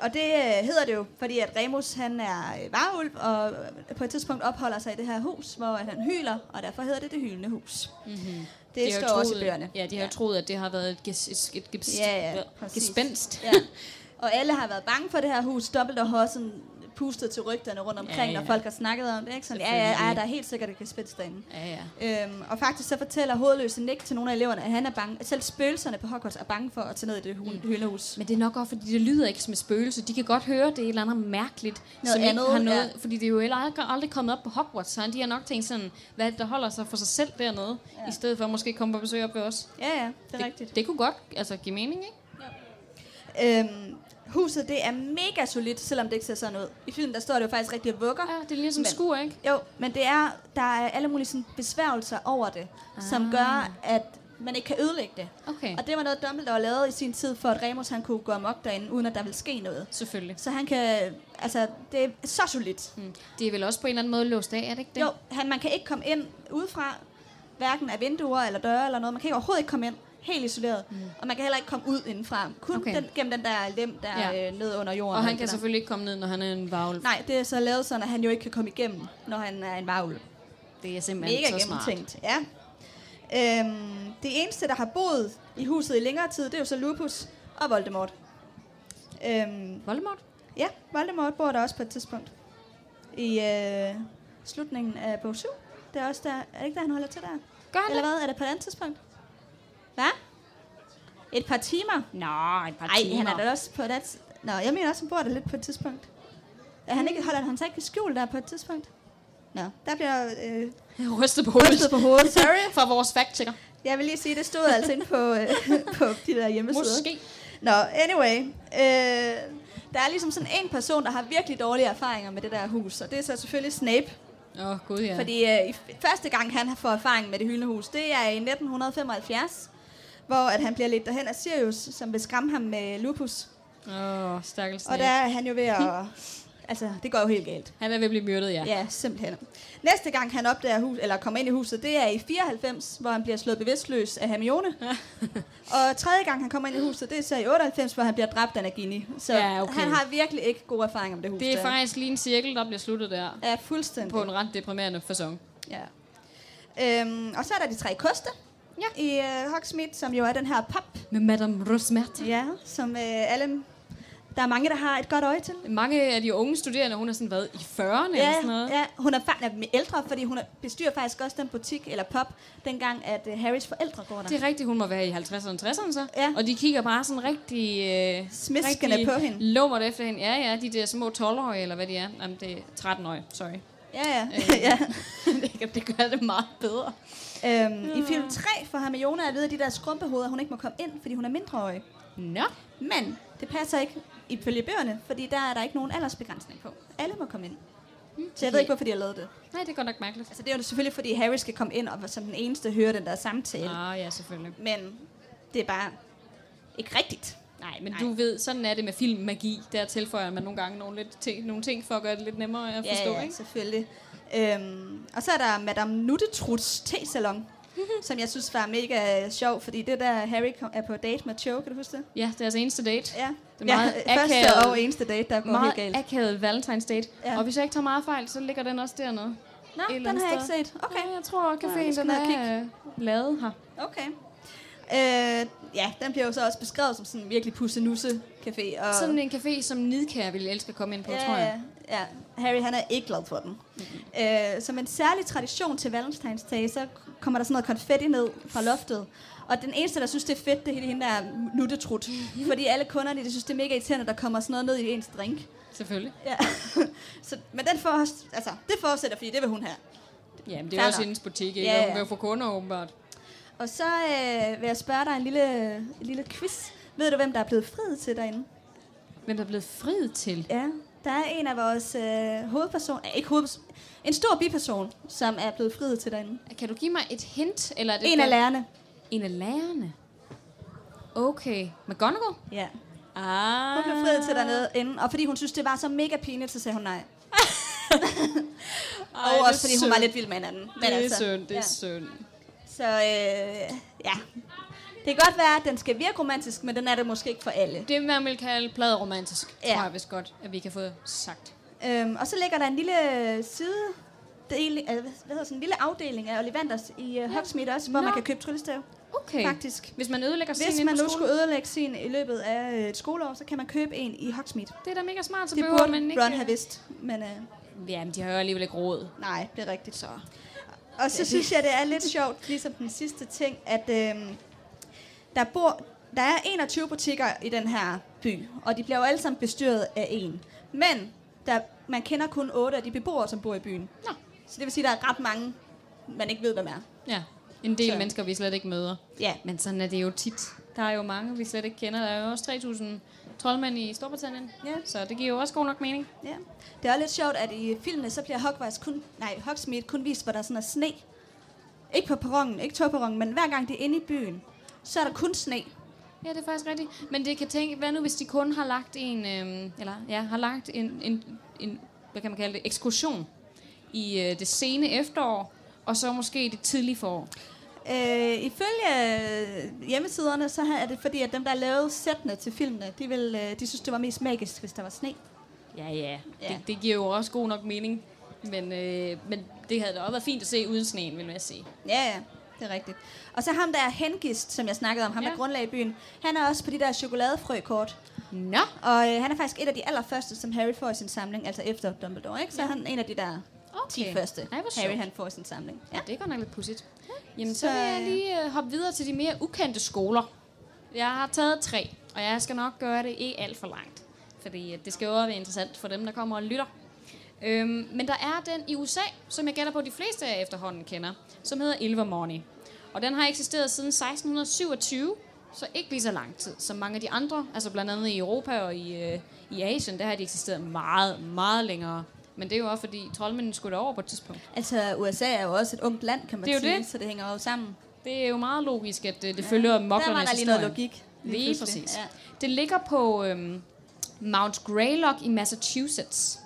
og det øh, hedder det jo, fordi at Remus han er øh, varulv, og på et tidspunkt opholder sig i det her hus, hvor han hyler, og derfor hedder det det hyldende hus. Mm-hmm. Det står også i bøgerne. Ja, de har jo troet, at det har været et, ges, et, et, et, Ja, ja, gespenst. Ja. Og alle har været bange for det her hus. Har også sådan pustet til rygterne rundt omkring, Ja, ja, ja. ja. når folk har snakket om det. Ikke? Sådan, ja, ja, ja, der er helt sikkert et gespenst derinde. Ja, ja. Øhm, og faktisk så fortæller hovedløse Nick til nogle af eleverne, at han er bange, at selv spøgelserne på Hogwarts er bange for at tage ned i det hyldehus. Men det er nok også, fordi det lyder ikke som et spøgelse. De kan godt høre, det er et eller andet mærkeligt. Noget som andet, har noget, ja. Fordi det er jo heller aldrig, aldrig kommet op på Hogwarts, så de har nok tænkt sådan, hvad er det, der holder sig for sig selv dernede, ja. i stedet for at måske komme på besøg op ved os. Ja, ja, det er det, rigtigt. Det kunne godt altså, give mening, ikke? Øhm, huset, det er mega solidt, selvom det ikke ser sådan ud. I filmen, der står det jo faktisk rigtig vugger. Ja, det er ligesom Men- skur, ikke? Jo, men det er, der er alle mulige sådan besværgelser over det, ah. som gør, at man ikke kan ødelægge det. Okay, Og det var noget, Dumbledore lavede i sin tid, for at Remus han kunne gå amok derinde, uden at der ville ske noget. selvfølgelig. Så han kan, altså, det er så solidt. Mm. Det er vel også på en eller anden måde låst af, er det ikke det? Jo, han, man kan ikke komme ind udefra, hverken af vinduer eller døre eller noget. Man kan ikke overhovedet ikke komme ind, helt isoleret. Mm. Og man kan heller ikke komme ud indenfra. Kun Okay. den, gennem den der lem, der Ja. ja. øh, ned under jorden. Og han kan der. selvfølgelig ikke komme ned, når han er en varulv. Nej, det er så lavet sådan, at han jo ikke kan komme igennem, når han er en varulv. Det er simpelthen Mega så smart. gennemtænkt, ja. Øhm, det eneste, der har boet i huset i længere tid, det er jo så Lupus og Voldemort. Øhm, Voldemort? ja, Voldemort bor der også på et tidspunkt. I øh, slutningen af bog 7. Det er også der, er det ikke der, han holder til der? Gør han Eller det? hvad? Er det på et andet tidspunkt? Hvad? Et par timer? Nå, et par Nej, han er da også på et andet... Nå, jeg mener også, han bor der lidt på et tidspunkt. Er han ikke, holder han sig ikke i skjul der på et tidspunkt? Nå, der bliver øh, rystet på hovedet. rystet på hovedet. Sorry. Fra vores fact-checker. Jeg vil lige sige, det stod altså inde på, øh, på de der hjemmesider. Måske. Nå, anyway. Øh, der er ligesom sådan en person, der har virkelig dårlige erfaringer med det der hus, og det er så selvfølgelig Snape. Åh, oh, gud ja. Fordi øh, første gang, han har fået erfaring med det hyldende hus, det er i 1975, hvor at han bliver lidt derhen af Sirius, som vil skræmme ham med lupus. Åh, oh, stakkels Og der er han jo ved at... altså, det går jo helt galt. Han er ved at blive myrdet, ja. Ja, simpelthen. Næste gang han opdager hus, eller kommer ind i huset, det er i 94, hvor han bliver slået bevidstløs af Hermione. og tredje gang han kommer ind i huset, det er så i 98, hvor han bliver dræbt af Nagini. Så Ja, okay. han har virkelig ikke god erfaring om det hus. Det er der. faktisk lige en cirkel, der bliver sluttet der. Ja, fuldstændig. På en ret deprimerende fasong. Ja. Øhm, og så er der de tre koste Ja. i uh, Hogsmeade, som jo er den her pop, Med Madame Rosmert. ja, som uh, alle... Der er mange, der har et godt øje til. Mange af de unge studerende, hun har sådan været i 40'erne eller Ja, sådan noget. ja, hun er faktisk ældre, fordi hun er- bestyrer faktisk også den butik, eller pop, dengang at uh, Harrys forældre går der. Det er rigtigt, hun må være i 50'erne og 60'erne så. Ja. Og de kigger bare sådan rigtig... Øh, Smiskende på hende. Lummert efter hende. Ja, ja, de der små 12-årige, eller hvad de er. Jamen, det er 13-årige, sorry. Ja, ja. Øh. ja. det gør det meget bedre. Øhm, I film 3 får Hermione at vide, at de der skrumpehoveder, hun ikke må komme ind, fordi hun er mindreårig. Nå. Men det passer ikke ifølge bøgerne, fordi der er der ikke nogen aldersbegrænsning på. Alle må komme ind. Så jeg ved ikke, hvorfor de har lavet det. Nej, det er godt nok mærkeligt. Altså, det er jo selvfølgelig, fordi Harry skal komme ind og som den eneste høre den der samtale. Ah, ja, selvfølgelig. Men det er bare ikke rigtigt. Nej, men Nej. Du ved, sådan er det med filmmagi. Der tilføjer man nogle gange nogle, lidt ting, nogle ting for at gøre det lidt nemmere at forstå, ja, ja, ikke? selvfølgelig. Øhm, og så er der Madame Nuttetruts te-salon, som jeg synes var mega sjov, fordi det er der Harry er på date med Cho, kan du huske det? Ja, det er altså eneste date. Ja, Det er meget ja første akavet. og eneste date, der går Meget helt galt. akavet Valentine's date. Ja. Ja. Og hvis jeg ikke tager meget fejl, så ligger den også dernede. Nå, den har jeg ikke set. Okay, Ja, jeg tror, at Ja, caféen skal den er lavet her. okay. Øh, ja, den bliver jo så også beskrevet som sådan en virkelig pussenusse café. Og Sådan en café, som Nidkær ville elske at komme ind på, ja, tror jeg. Ja, Harry han er ikke glad for den. Mm-hmm. Øh, som en særlig tradition til Valentine's Day, så kommer der sådan noget konfetti ned fra loftet. Og den eneste, der synes, det er fedt, det er hende der nuttetrut. Fordi alle kunderne, de synes, det er mega irriterende, at der kommer sådan noget ned i ens drink. Selvfølgelig. Ja. så, men den for, altså, det fortsætter, fordi det vil hun have. Ja, men det er Fair også hendes butik, ikke? Ja, Ja. Hun vil jo få kunder, åbenbart. Og så øh, vil jeg spørge dig en lille, en lille quiz. Ved du, hvem der er blevet friet til derinde? Hvem der er blevet friet til? Ja, der er en af vores øh, hovedperson, øh, ikke hovedperson, en stor biperson, som er blevet friet til derinde. Kan du give mig et hint? Eller er det En af lærerne. En af lærerne? Okay. McGonagall? Ja. Ah. Hun blev friet til dernede inden, og fordi hun synes, det var så mega pinligt, så sagde hun nej. Ej, og det er også fordi hun var lidt vild med hinanden. Men Det er altså, synd, det er ja. synd. Så øh, ja, det kan godt være, at den skal virke romantisk, men den er det måske ikke for alle. Det man vil kalde pladeromantisk, Ja. tror jeg vist godt, at vi kan få sagt. Øhm, og så ligger der en lille side, del, øh, hvad hedder sådan, en lille afdeling af Ollivanders i uh, Hogsmeade også, hvor Nå. man kan købe tryllestav, Okay. faktisk. Hvis man ødelægger sin Hvis man nu skulle ødelægge sin i løbet af øh, et skoleår, så kan man købe en i Hogsmeade. Det er da mega smart, så Det behøver burde man ikke... Ron have vidst, men øh, Jamen, de har jo alligevel ikke råd. nej, det er rigtigt så. Og så synes jeg, det er lidt sjovt, ligesom den sidste ting, at øh, der bor, der er 21 butikker i den her by, og de bliver jo alle sammen bestyret af en. Men der, man kender kun 8 af de beboere, som bor i byen. Nå. Så det vil sige, at der er ret mange, man ikke ved, hvem er. Ja, en del Så. mennesker, vi slet ikke møder. Ja, Men sådan er det jo tit. Der er jo mange, vi slet ikke kender. Der er jo også 3.000 troldmænd i Storbritannien. Ja. Så det giver jo også god nok mening. ja. Det er også lidt sjovt, at i filmene, så bliver Hogwarts kun, nej, Hogsmeade kun vist, hvor der sådan er sne. Ikke på perronen, ikke togperronen, men hver gang det er inde i byen, så er der kun sne. Ja, det er faktisk rigtigt. Men det kan tænke, hvad nu hvis de kun har lagt en, øhm, eller ja, har lagt en, en, en, hvad kan man kalde det, ekskursion i øh, det sene efterår, og så måske det tidlige forår. Øh, ifølge øh, hjemmesiderne, så er det fordi, at dem, der lavede sættene til filmene, de, vil, øh, de synes, det var mest magisk, hvis der var sne. Ja, ja. Ja. Det, det giver jo også god nok mening. Men, øh, men det havde da også været fint at se uden sneen, vil jeg sige. Ja, ja, det er rigtigt. Og så ham der Hengist, som jeg snakkede om, ham Ja. der grundlag i byen, han er også på de der chokoladefrøkort. Nå, Og øh, han er faktisk et af de allerførste, som Harry får i sin samling, altså efter Dumbledore, ikke? Så er han en af de der okay. 10 første, Ej, Harry han får sin samling. Ja, det er godt nok lidt pudsigt. Jamen, så, Så, vil jeg lige øh, hoppe videre til de mere ukendte skoler. Jeg har taget tre, og jeg skal nok gøre det ikke alt for langt. Fordi øh, det skal jo være interessant for dem, der kommer og lytter. Øhm, men der er den i USA, som jeg gætter på, at de fleste af efterhånden kender, som hedder Ilvermorny. Og den har eksisteret siden 1627, så ikke lige så lang tid som mange af de andre. Altså blandt andet i Europa og i, øh, i Asien, der har de eksisteret meget, meget længere. Men det er jo også, fordi troldmændene skulle over på et tidspunkt. Altså, USA er jo også et ungt land, kan man Det er sige, det. så det hænger jo sammen. Det er jo meget logisk, at øh, det følger ja, Der moklernes var der lige historie. noget logik. Lige pludselig. præcis. Ja. Det ligger på øhm, Mount Greylock i Massachusetts.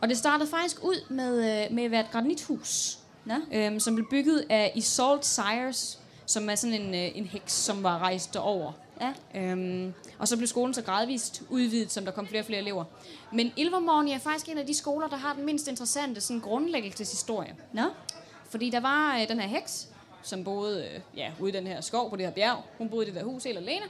Og det startede faktisk ud med, øh, med at være et granithus, Nå, øhm, som blev bygget af Isolde Sires, som er sådan en, øh, en heks, som var rejst derover. Ja. Øhm, og så blev skolen så gradvist udvidet, som der kom flere og flere elever. Men Ilvermorny er faktisk en af de skoler, der har den mindst interessante sådan, grundlæggelseshistorie. Nå, Fordi der var øh, den her heks, som boede øh, ja, ude i den her skov på det her bjerg. Hun boede i det der hus helt alene.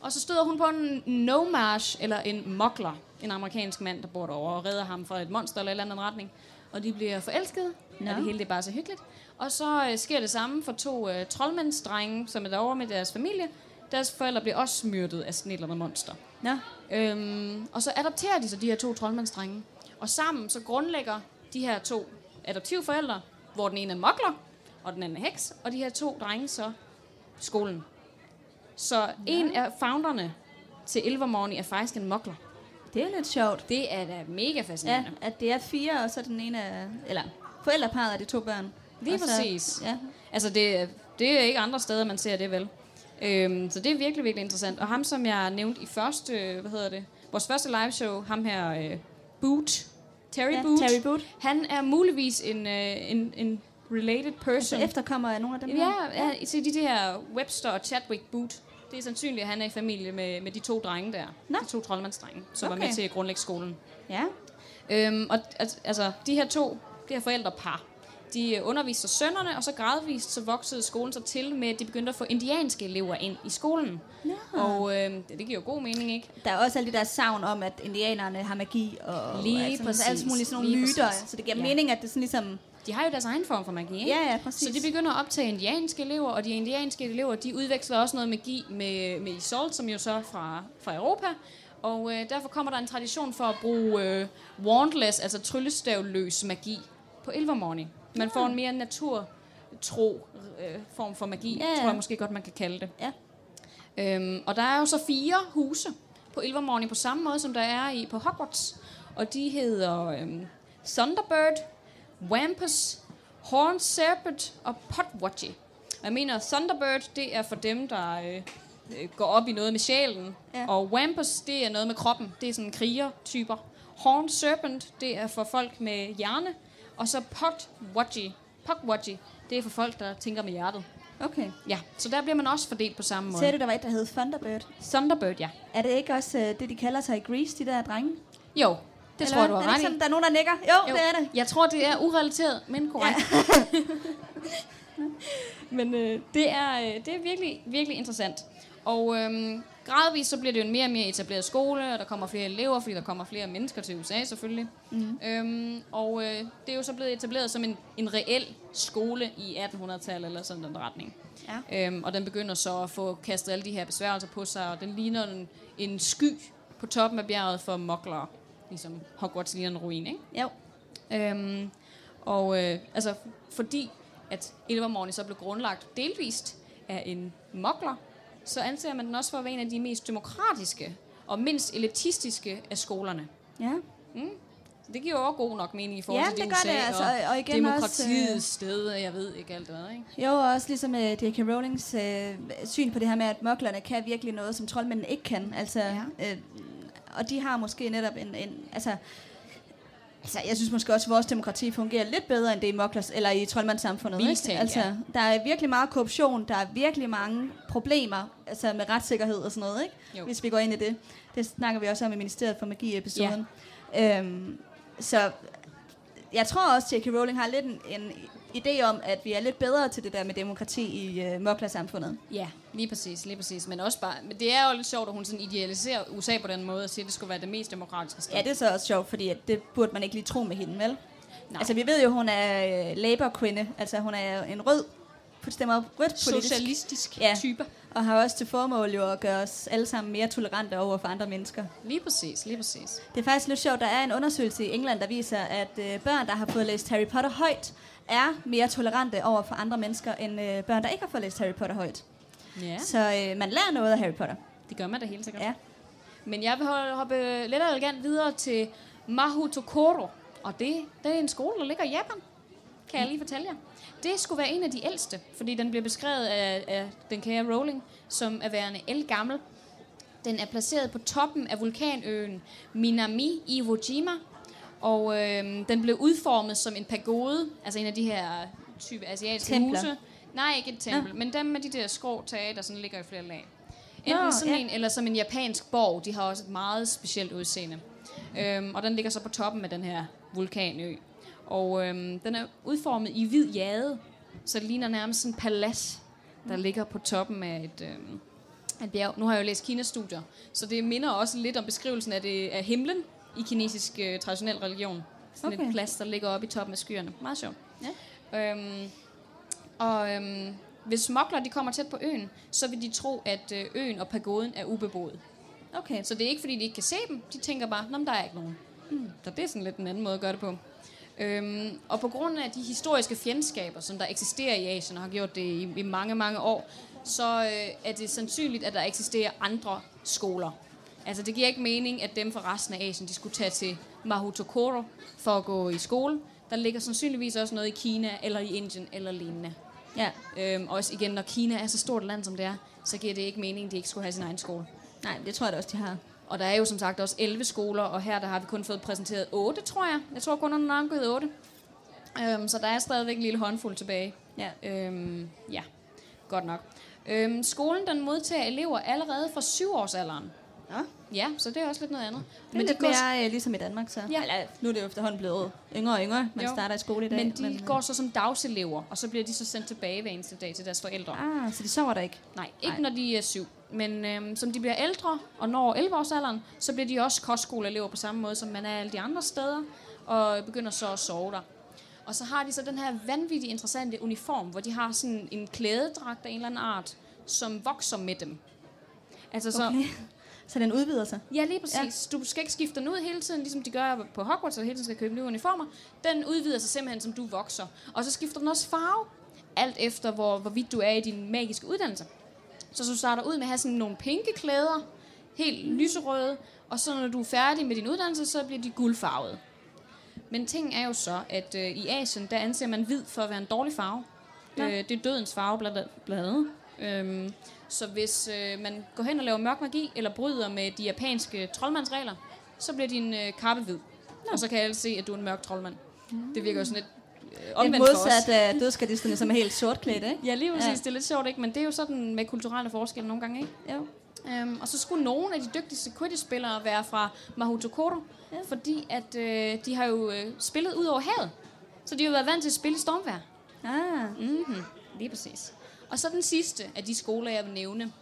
Og så støder hun på en nomarch, eller en mokler, en amerikansk mand, der bor derovre og redder ham fra et monster eller et eller andet retning. Og de bliver forelskede, Nå. og det hele det er bare så hyggeligt. Og så øh, sker det samme for to øh, troldmandsdrenge, som er derovre med deres familie. Deres forældre bliver også myrdet af sådan et eller andet monster. nå. Øhm, og så adopterer de så de her to troldmandsdrenge. Og sammen så grundlægger de her to adoptivforældre, hvor den ene er mokler, og den anden er heks, og de her to drenge så skolen. Så en af founderne til Ilvermorny er faktisk en mokler. Det er lidt sjovt. Det er da mega Ja, fascinerende. at det er fire, og så den ene er, eller forældreparet af de to børn. Lige Og så- præcis. Ja. Altså, det, det er ikke andre steder, man ser det vel. Øhm, så det er virkelig, virkelig interessant. Og ham, som jeg nævnte i første, hvad hedder det, vores første live show, ham her, øh, Boot, Terry ja, Boot, Terry Boot. han er muligvis en, øh, en, en related person. Så efterkommer af nogle af dem ja, her. ja, se de, de her Webster og Chadwick Boot. Det er sandsynligt, at han er i familie med, med de to drenge der. Nå. De to troldmandsdrenge, som var Okay. med til at grundlægge skolen. Ja. Øhm, og al- altså, de her to, de her forældrepar, de underviste sønnerne, og så gradvist så voksede skolen sig til med, at de begyndte at få indianske elever ind i skolen. Ja. Og øh, det, det giver jo god mening, ikke? Der er også alle de der savn om, at indianerne har magi og Lige altså, præcis. alt mulige sådan nogle Lige myter. præcis. Så det giver Ja. mening, at det sådan ligesom de har jo deres egen form for magi, ikke? Ja, ja, præcis. Så de begynder at optage indianske elever, og de indianske elever, de udveksler også noget magi med, med Isolde, som jo så er fra, fra Europa. Og øh, derfor kommer der en tradition for at bruge øh, wandless, altså tryllestavløs magi, på Ilvermorny. Man får en mere naturtro øh, form for magi, Ja, ja, tror jeg måske godt, man kan kalde det. Ja. Øhm, og der er jo så fire huse på Ilvermorny på samme måde, som der er i på Hogwarts. Og de hedder øhm, Thunderbird, Wampus, Horn Serpent og Potwatchy. Og jeg mener, Thunderbird, det er for dem, der øh, øh, går op i noget med sjælen. Ja. Og Wampus, det er noget med kroppen. Det er sådan kriger-typer. Horn Serpent, det er for folk med hjerne. Og så Potwatchy, Potwatchy, det er for folk, der tænker med hjertet. Okay. Ja, så der bliver man også fordelt på samme måde. Sagde du, der var et, der hed Thunderbird? Thunderbird, ja. Er det ikke også øh, det, de kalder sig i Grease, de der drenge? Jo, det Eller tror jeg, du har ret i. sådan, der er nogen, der nikker? Jo, jo, det er det. Jeg tror, det er urelateret, men korrekt. Ja. men øh, det, er, øh, det er virkelig, virkelig interessant. Og øhm, gradvist så bliver det jo en mere og mere etableret skole, og der kommer flere elever, fordi der kommer flere mennesker til USA selvfølgelig. Mm. Øhm, og øh, det er jo så blevet etableret som en, en reel skole i 1800-tallet, eller sådan den retning. Ja. Øhm, og den begynder så at få kastet alle de her besværgelser på sig, og den ligner en, en sky på toppen af bjerget for mokler. Ligesom Hogwarts ligner en ruin, ikke? Jo. Øhm, og øh, altså, fordi at Ilvermorny så blev grundlagt delvist af en mokler, så anser man den også for at være en af de mest demokratiske og mindst elitistiske af skolerne. Ja. Så det giver jo også god nok mening i forhold Ja, til det det gør det, altså, og, og igen demokratiets også, øh, sted, og jeg ved ikke alt hvad, ikke? Jo, og også ligesom uh, J.K. Rowlings øh, syn på det her med, at mørklerne kan virkelig noget, som troldmændene ikke kan. Altså, ja. øh, og de har måske netop en... en altså, altså, jeg synes måske også, at vores demokrati fungerer lidt bedre, end det i moklers, eller i troldmandssamfundet. Ikke? Altså, ja. der er virkelig meget korruption, der er virkelig mange problemer altså med retssikkerhed og sådan noget, ikke? Jo. hvis vi går ind i det. Det snakker vi også om i Ministeriet for Magi-episoden. Ja. Øhm, så jeg tror også, at J.K. Rowling har lidt en, en idé om, at vi er lidt bedre til det der med demokrati i øh, moklersamfundet. Ja, lige præcis, lige præcis. Men også bare, men det er jo lidt sjovt, at hun sådan idealiserer USA på den måde og siger, at det skulle være det mest demokratiske sted. Ja, det er så også sjovt, fordi at det burde man ikke lige tro med hende, vel? Nej. Altså, vi ved jo, hun er øh, Labour-kvinde. Altså, hun er en rød, stemmer rødt politisk. Socialistisk Ja. type. Og har også til formål jo at gøre os alle sammen mere tolerante over for andre mennesker. Lige præcis, lige præcis. Det er faktisk lidt sjovt, der er en undersøgelse i England, der viser, at øh, børn, der har fået læst Harry Potter højt, er mere tolerante over for andre mennesker, end øh, børn, der ikke har fået læst Harry Potter højt. Ja, Så øh, man lærer noget af Harry Potter. det gør man da helt sikkert. Ja. Men jeg vil hoppe lidt elegant videre til Mahutokoro. Og det, det er en skole, der ligger i Japan. Kan jeg lige fortælle jer. Det skulle være en af de ældste, fordi den bliver beskrevet af, af den kære Rowling som er værende elgammel. Den er placeret på toppen af vulkanøen Minami Iwo Jima, og øh, den blev udformet som en pagode, altså en af de her type asiatiske Templer. huse. Nej, ikke et tempel, men dem med de der skrå tage, der sådan ligger i flere lag. Nå, Enten sådan ja. en, eller som en japansk borg. De har også et meget specielt udseende. Øhm, og den ligger så på toppen af den her vulkanø. Og øhm, den er udformet i hvid jade, så det ligner nærmest sådan en palads, der ligger på toppen af et, øhm, af et bjerg. Nu har jeg jo læst Kina-studier, så det minder også lidt om beskrivelsen af, det, af himlen i kinesisk øh, traditionel religion. Sådan okay. Okay. et plads, der ligger oppe i toppen af skyerne. Meget sjovt. Ja. Øhm, og øhm, hvis smokler de kommer tæt på øen, så vil de tro, at øh, øen og pagoden er ubeboet. Okay. Så det er ikke, fordi de ikke kan se dem. De tænker bare, at der er ikke nogen. Mm. Så det er sådan lidt en anden måde at gøre det på. Øhm, og på grund af de historiske fjendskaber, som der eksisterer i Asien, og har gjort det i, i mange, mange år, så øh, er det sandsynligt, at der eksisterer andre skoler. Altså det giver ikke mening, at dem fra resten af Asien, de skulle tage til Mahutokoro for at gå i skole. Der ligger sandsynligvis også noget i Kina, eller i Indien, eller lignende. Ja. Øhm, også igen, når Kina er så stort et land, som det er, så giver det ikke mening, at de ikke skulle have sin egen skole. Nej, det tror jeg da også, de har. Og der er jo som sagt også 11 skoler, og her der har vi kun fået præsenteret 8, tror jeg. Jeg tror kun, der er navngivet 8. Øhm, så der er stadigvæk en lille håndfuld tilbage. Ja. Øhm, ja, godt nok. Øhm, skolen den modtager elever allerede fra 7-årsalderen. Nå, Ja, så det er også lidt noget andet. det er lidt de går, mere øh, ligesom i Danmark, så. Ja. Eller, nu er det jo efterhånden blevet yngre og yngre. Man Jo. starter i skole i dag. men de øh, går så som dagselever, og så bliver de så sendt tilbage hver eneste dag til deres forældre. Ah, så de sover der ikke? Nej, ikke. Nej. når de er syv. Men øhm, som de bliver ældre og når 11-årsalderen, så bliver de også kostskoleelever på samme måde, som man er alle de andre steder, og begynder så at sove der. Og så har de så den her vanvittigt interessante uniform, hvor de har sådan en klædedragt af en eller anden art, som vokser med dem. Altså så, Okay. Så den udvider sig. Ja, lige præcis. Ja. Du skal ikke skifte den ud hele tiden, ligesom de gør på Hogwarts, og hele tiden skal købe nye uniformer. Den udvider sig simpelthen, som du vokser. Og så skifter den også farve, alt efter hvor, hvorvidt du er i din magiske uddannelse. Så du starter ud med at have sådan nogle pinke klæder, helt lyserøde, og så når du er færdig med din uddannelse, så bliver de guldfarvede. Men ting er jo så, at øh, i Asien, der anser man hvid for at være en dårlig farve. Nå. Øh, det er dødens farve, blandt andet. Øhm, så hvis øh, man går hen og laver mørk magi, eller bryder med de japanske troldmandsregler, så bliver din øh, kappe hvid. Og så kan alle se, at du er en mørk troldmand. Det virker jo sådan lidt omvendt for os. modsat uh, dødskardisterne, som er helt sortklædt, ikke? Ja, lige præcis. Ja. Ja. Det er lidt sjovt, ikke? Men det er jo sådan med kulturelle forskelle nogle gange, ikke? Jo. Øhm, og så skulle nogle af de dygtigste Quidditch-spillere være fra Mahutokoro, Ja. ja. fordi at øh, de har jo øh, spillet ud over havet. Så de har jo været vant til at spille i stormvejr. Ah, Mm-hmm. Lige præcis. Og så den sidste af de skoler, jeg vil nævne,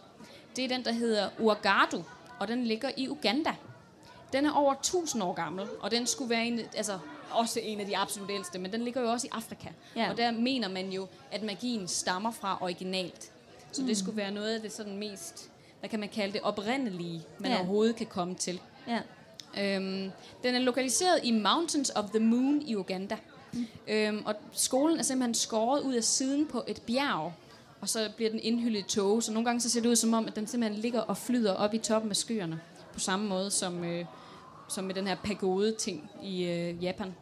det er den, der hedder Uagadu, og den ligger i Uganda. Den er over 1000 år gammel, og den skulle være en, altså, også en af de absolut ældste, men den ligger jo også i Afrika. Ja. Og der mener man jo, at magien stammer fra originalt. Så mm. det skulle være noget af det sådan mest, hvad kan man kalde det, oprindelige, man Ja. overhovedet kan komme til. ja. Øhm, den er lokaliseret i Mountains of the Moon i Uganda. Mm. Øhm, og skolen er simpelthen skåret ud af siden på et bjerg, og så bliver den indhyllet i tåge. Så nogle gange så ser det ud som om, at den simpelthen ligger og flyder op i toppen af skyerne. På samme måde som, øh, som med den her pagode-ting i øh, Japan.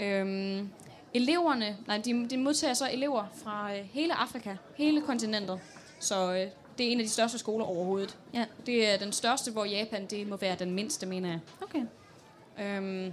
Øhm, eleverne, nej, de, de modtager så elever fra øh, hele Afrika, hele kontinentet. Så øh, det er en af de største skoler overhovedet. Ja. Det er den største, hvor Japan det må være den mindste, mener jeg. Okay. Øhm,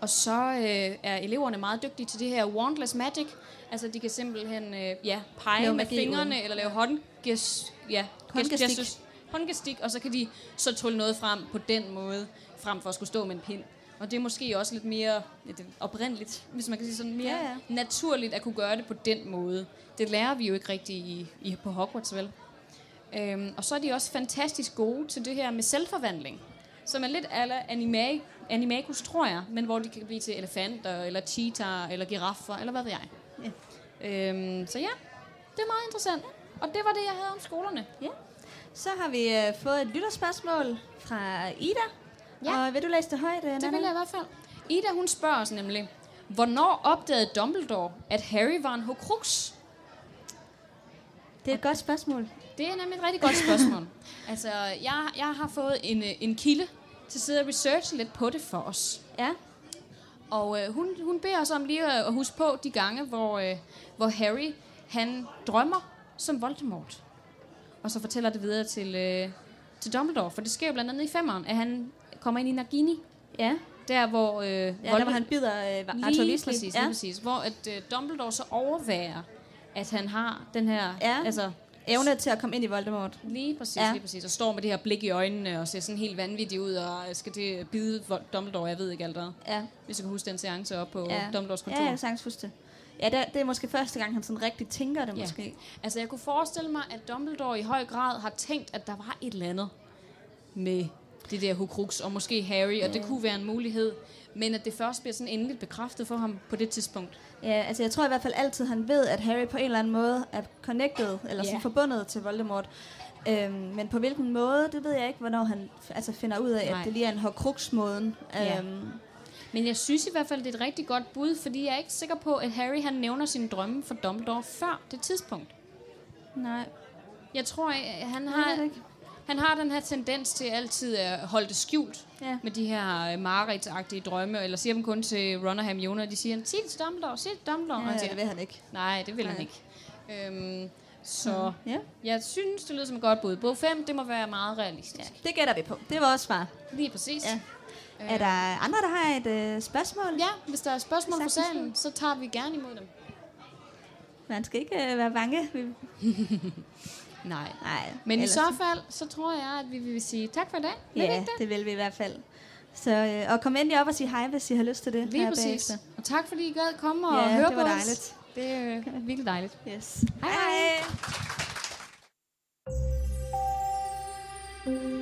og så øh, er eleverne meget dygtige til det her wandless magic. Altså, de kan simpelthen øh, ja, pege Lave med fingrene, uden. eller lave håndges, ja, Håndgestik. håndgestik, og så kan de så trylle noget frem på den måde, frem for at skulle stå med en pind. Og det er måske også lidt mere lidt oprindeligt, hvis man kan sige sådan mere Ja, ja. naturligt at kunne gøre det på den måde. Det lærer vi jo ikke rigtig i, i, på Hogwarts, vel? Øhm, og så er de også fantastisk gode til det her med selvforvandling, som er lidt ala anima, animagus, tror jeg, men hvor de kan blive til elefanter, eller cheetah, eller giraffer, eller hvad ved jeg. Ja. Øhm, så ja, det er meget interessant. Og det var det, jeg havde om skolerne. Ja. Så har vi øh, fået et lytterspørgsmål fra Ida. Ja. Og vil du læse det højt, øh, Det Nana? vil jeg i hvert fald. Ida, hun spørger os nemlig, hvornår opdagede Dumbledore, at Harry var en Horcrux? Det er et godt spørgsmål. Det er nemlig et rigtig godt spørgsmål. altså, jeg, jeg har fået en, øh, en kilde til at sidde og researche lidt på det for os. Ja. Og øh, hun, hun beder os om lige at, at huske på de gange, hvor, øh, hvor Harry han drømmer som Voldemort. Og så fortæller det videre til, øh, til Dumbledore. For det sker jo blandt andet i femmeren, at han kommer ind i Nagini. Ja. Der, hvor... Øh, Ja, der hvor han bider øh, Arthur lige Weasley. præcis, ja. lige præcis. Hvor at, øh, Dumbledore så overværer, at han har den her... Ja. Altså, Evne til at komme ind i Voldemort. Lige præcis, Ja. lige præcis. Og står med det her blik i øjnene og ser sådan helt vanvittig ud, og skal det bide Dumbledore, jeg ved ikke alt hvad. Ja. Hvis jeg kan huske den seance op på ja. Dumbledores kontor. Ja, jeg kan sagtens huske det. Ja, det, det er måske første gang, han sådan rigtig tænker det, Ja. måske. Altså, jeg kunne forestille mig, at Dumbledore i høj grad har tænkt, at der var et eller andet med det der Horcrux, og måske Harry, og det kunne være en mulighed. Men at det først bliver sådan endeligt bekræftet for ham på det tidspunkt. Ja, altså jeg tror i hvert fald altid, han ved, at Harry på en eller anden måde er connected, eller sådan forbundet til Voldemort. Øhm, men på hvilken måde, det ved jeg ikke, hvornår han altså finder ud af, Nej. Nej. at det lige er en Horcrux-måden. Ja. Øhm, Men jeg synes i hvert fald, det er et rigtig godt bud, fordi jeg er ikke sikker på, at Harry han nævner sine drømme for Dumbledore før det tidspunkt. nej, Jeg tror, han har, ikke. Han har den her tendens til altid at holde det skjult Ja. med de her øh, drømme, eller siger dem kun til Ron og Hermione, og de siger, sig det til Dumbledore, sig det til Dumbledore. han Ja, siger, det vil han ikke. nej, det vil Nej. han ikke. Øhm, så Ja. jeg synes, det lyder som et godt bud. Bog 5, det må være meget realistisk. ja, det gætter vi på. Det var også svar. Lige præcis. Ja. Øh, Er der andre, der har et øh, spørgsmål? Ja, hvis der er spørgsmål fra salen, så tager vi gerne imod dem. Man skal ikke øh, være bange. Nej. Nej. Men ellers... i så fald, så tror jeg, at vi vil sige tak for i dag. Vil ja, det? det vil vi i hvert fald. Så, øh, og kom endelig op og sige hej, hvis I har lyst til det. Lige præcis. Bagefter. Og tak fordi I gad komme og ja, høre det var dejligt. Det er øh, virkelig dejligt. Yes. Hej hej. hej.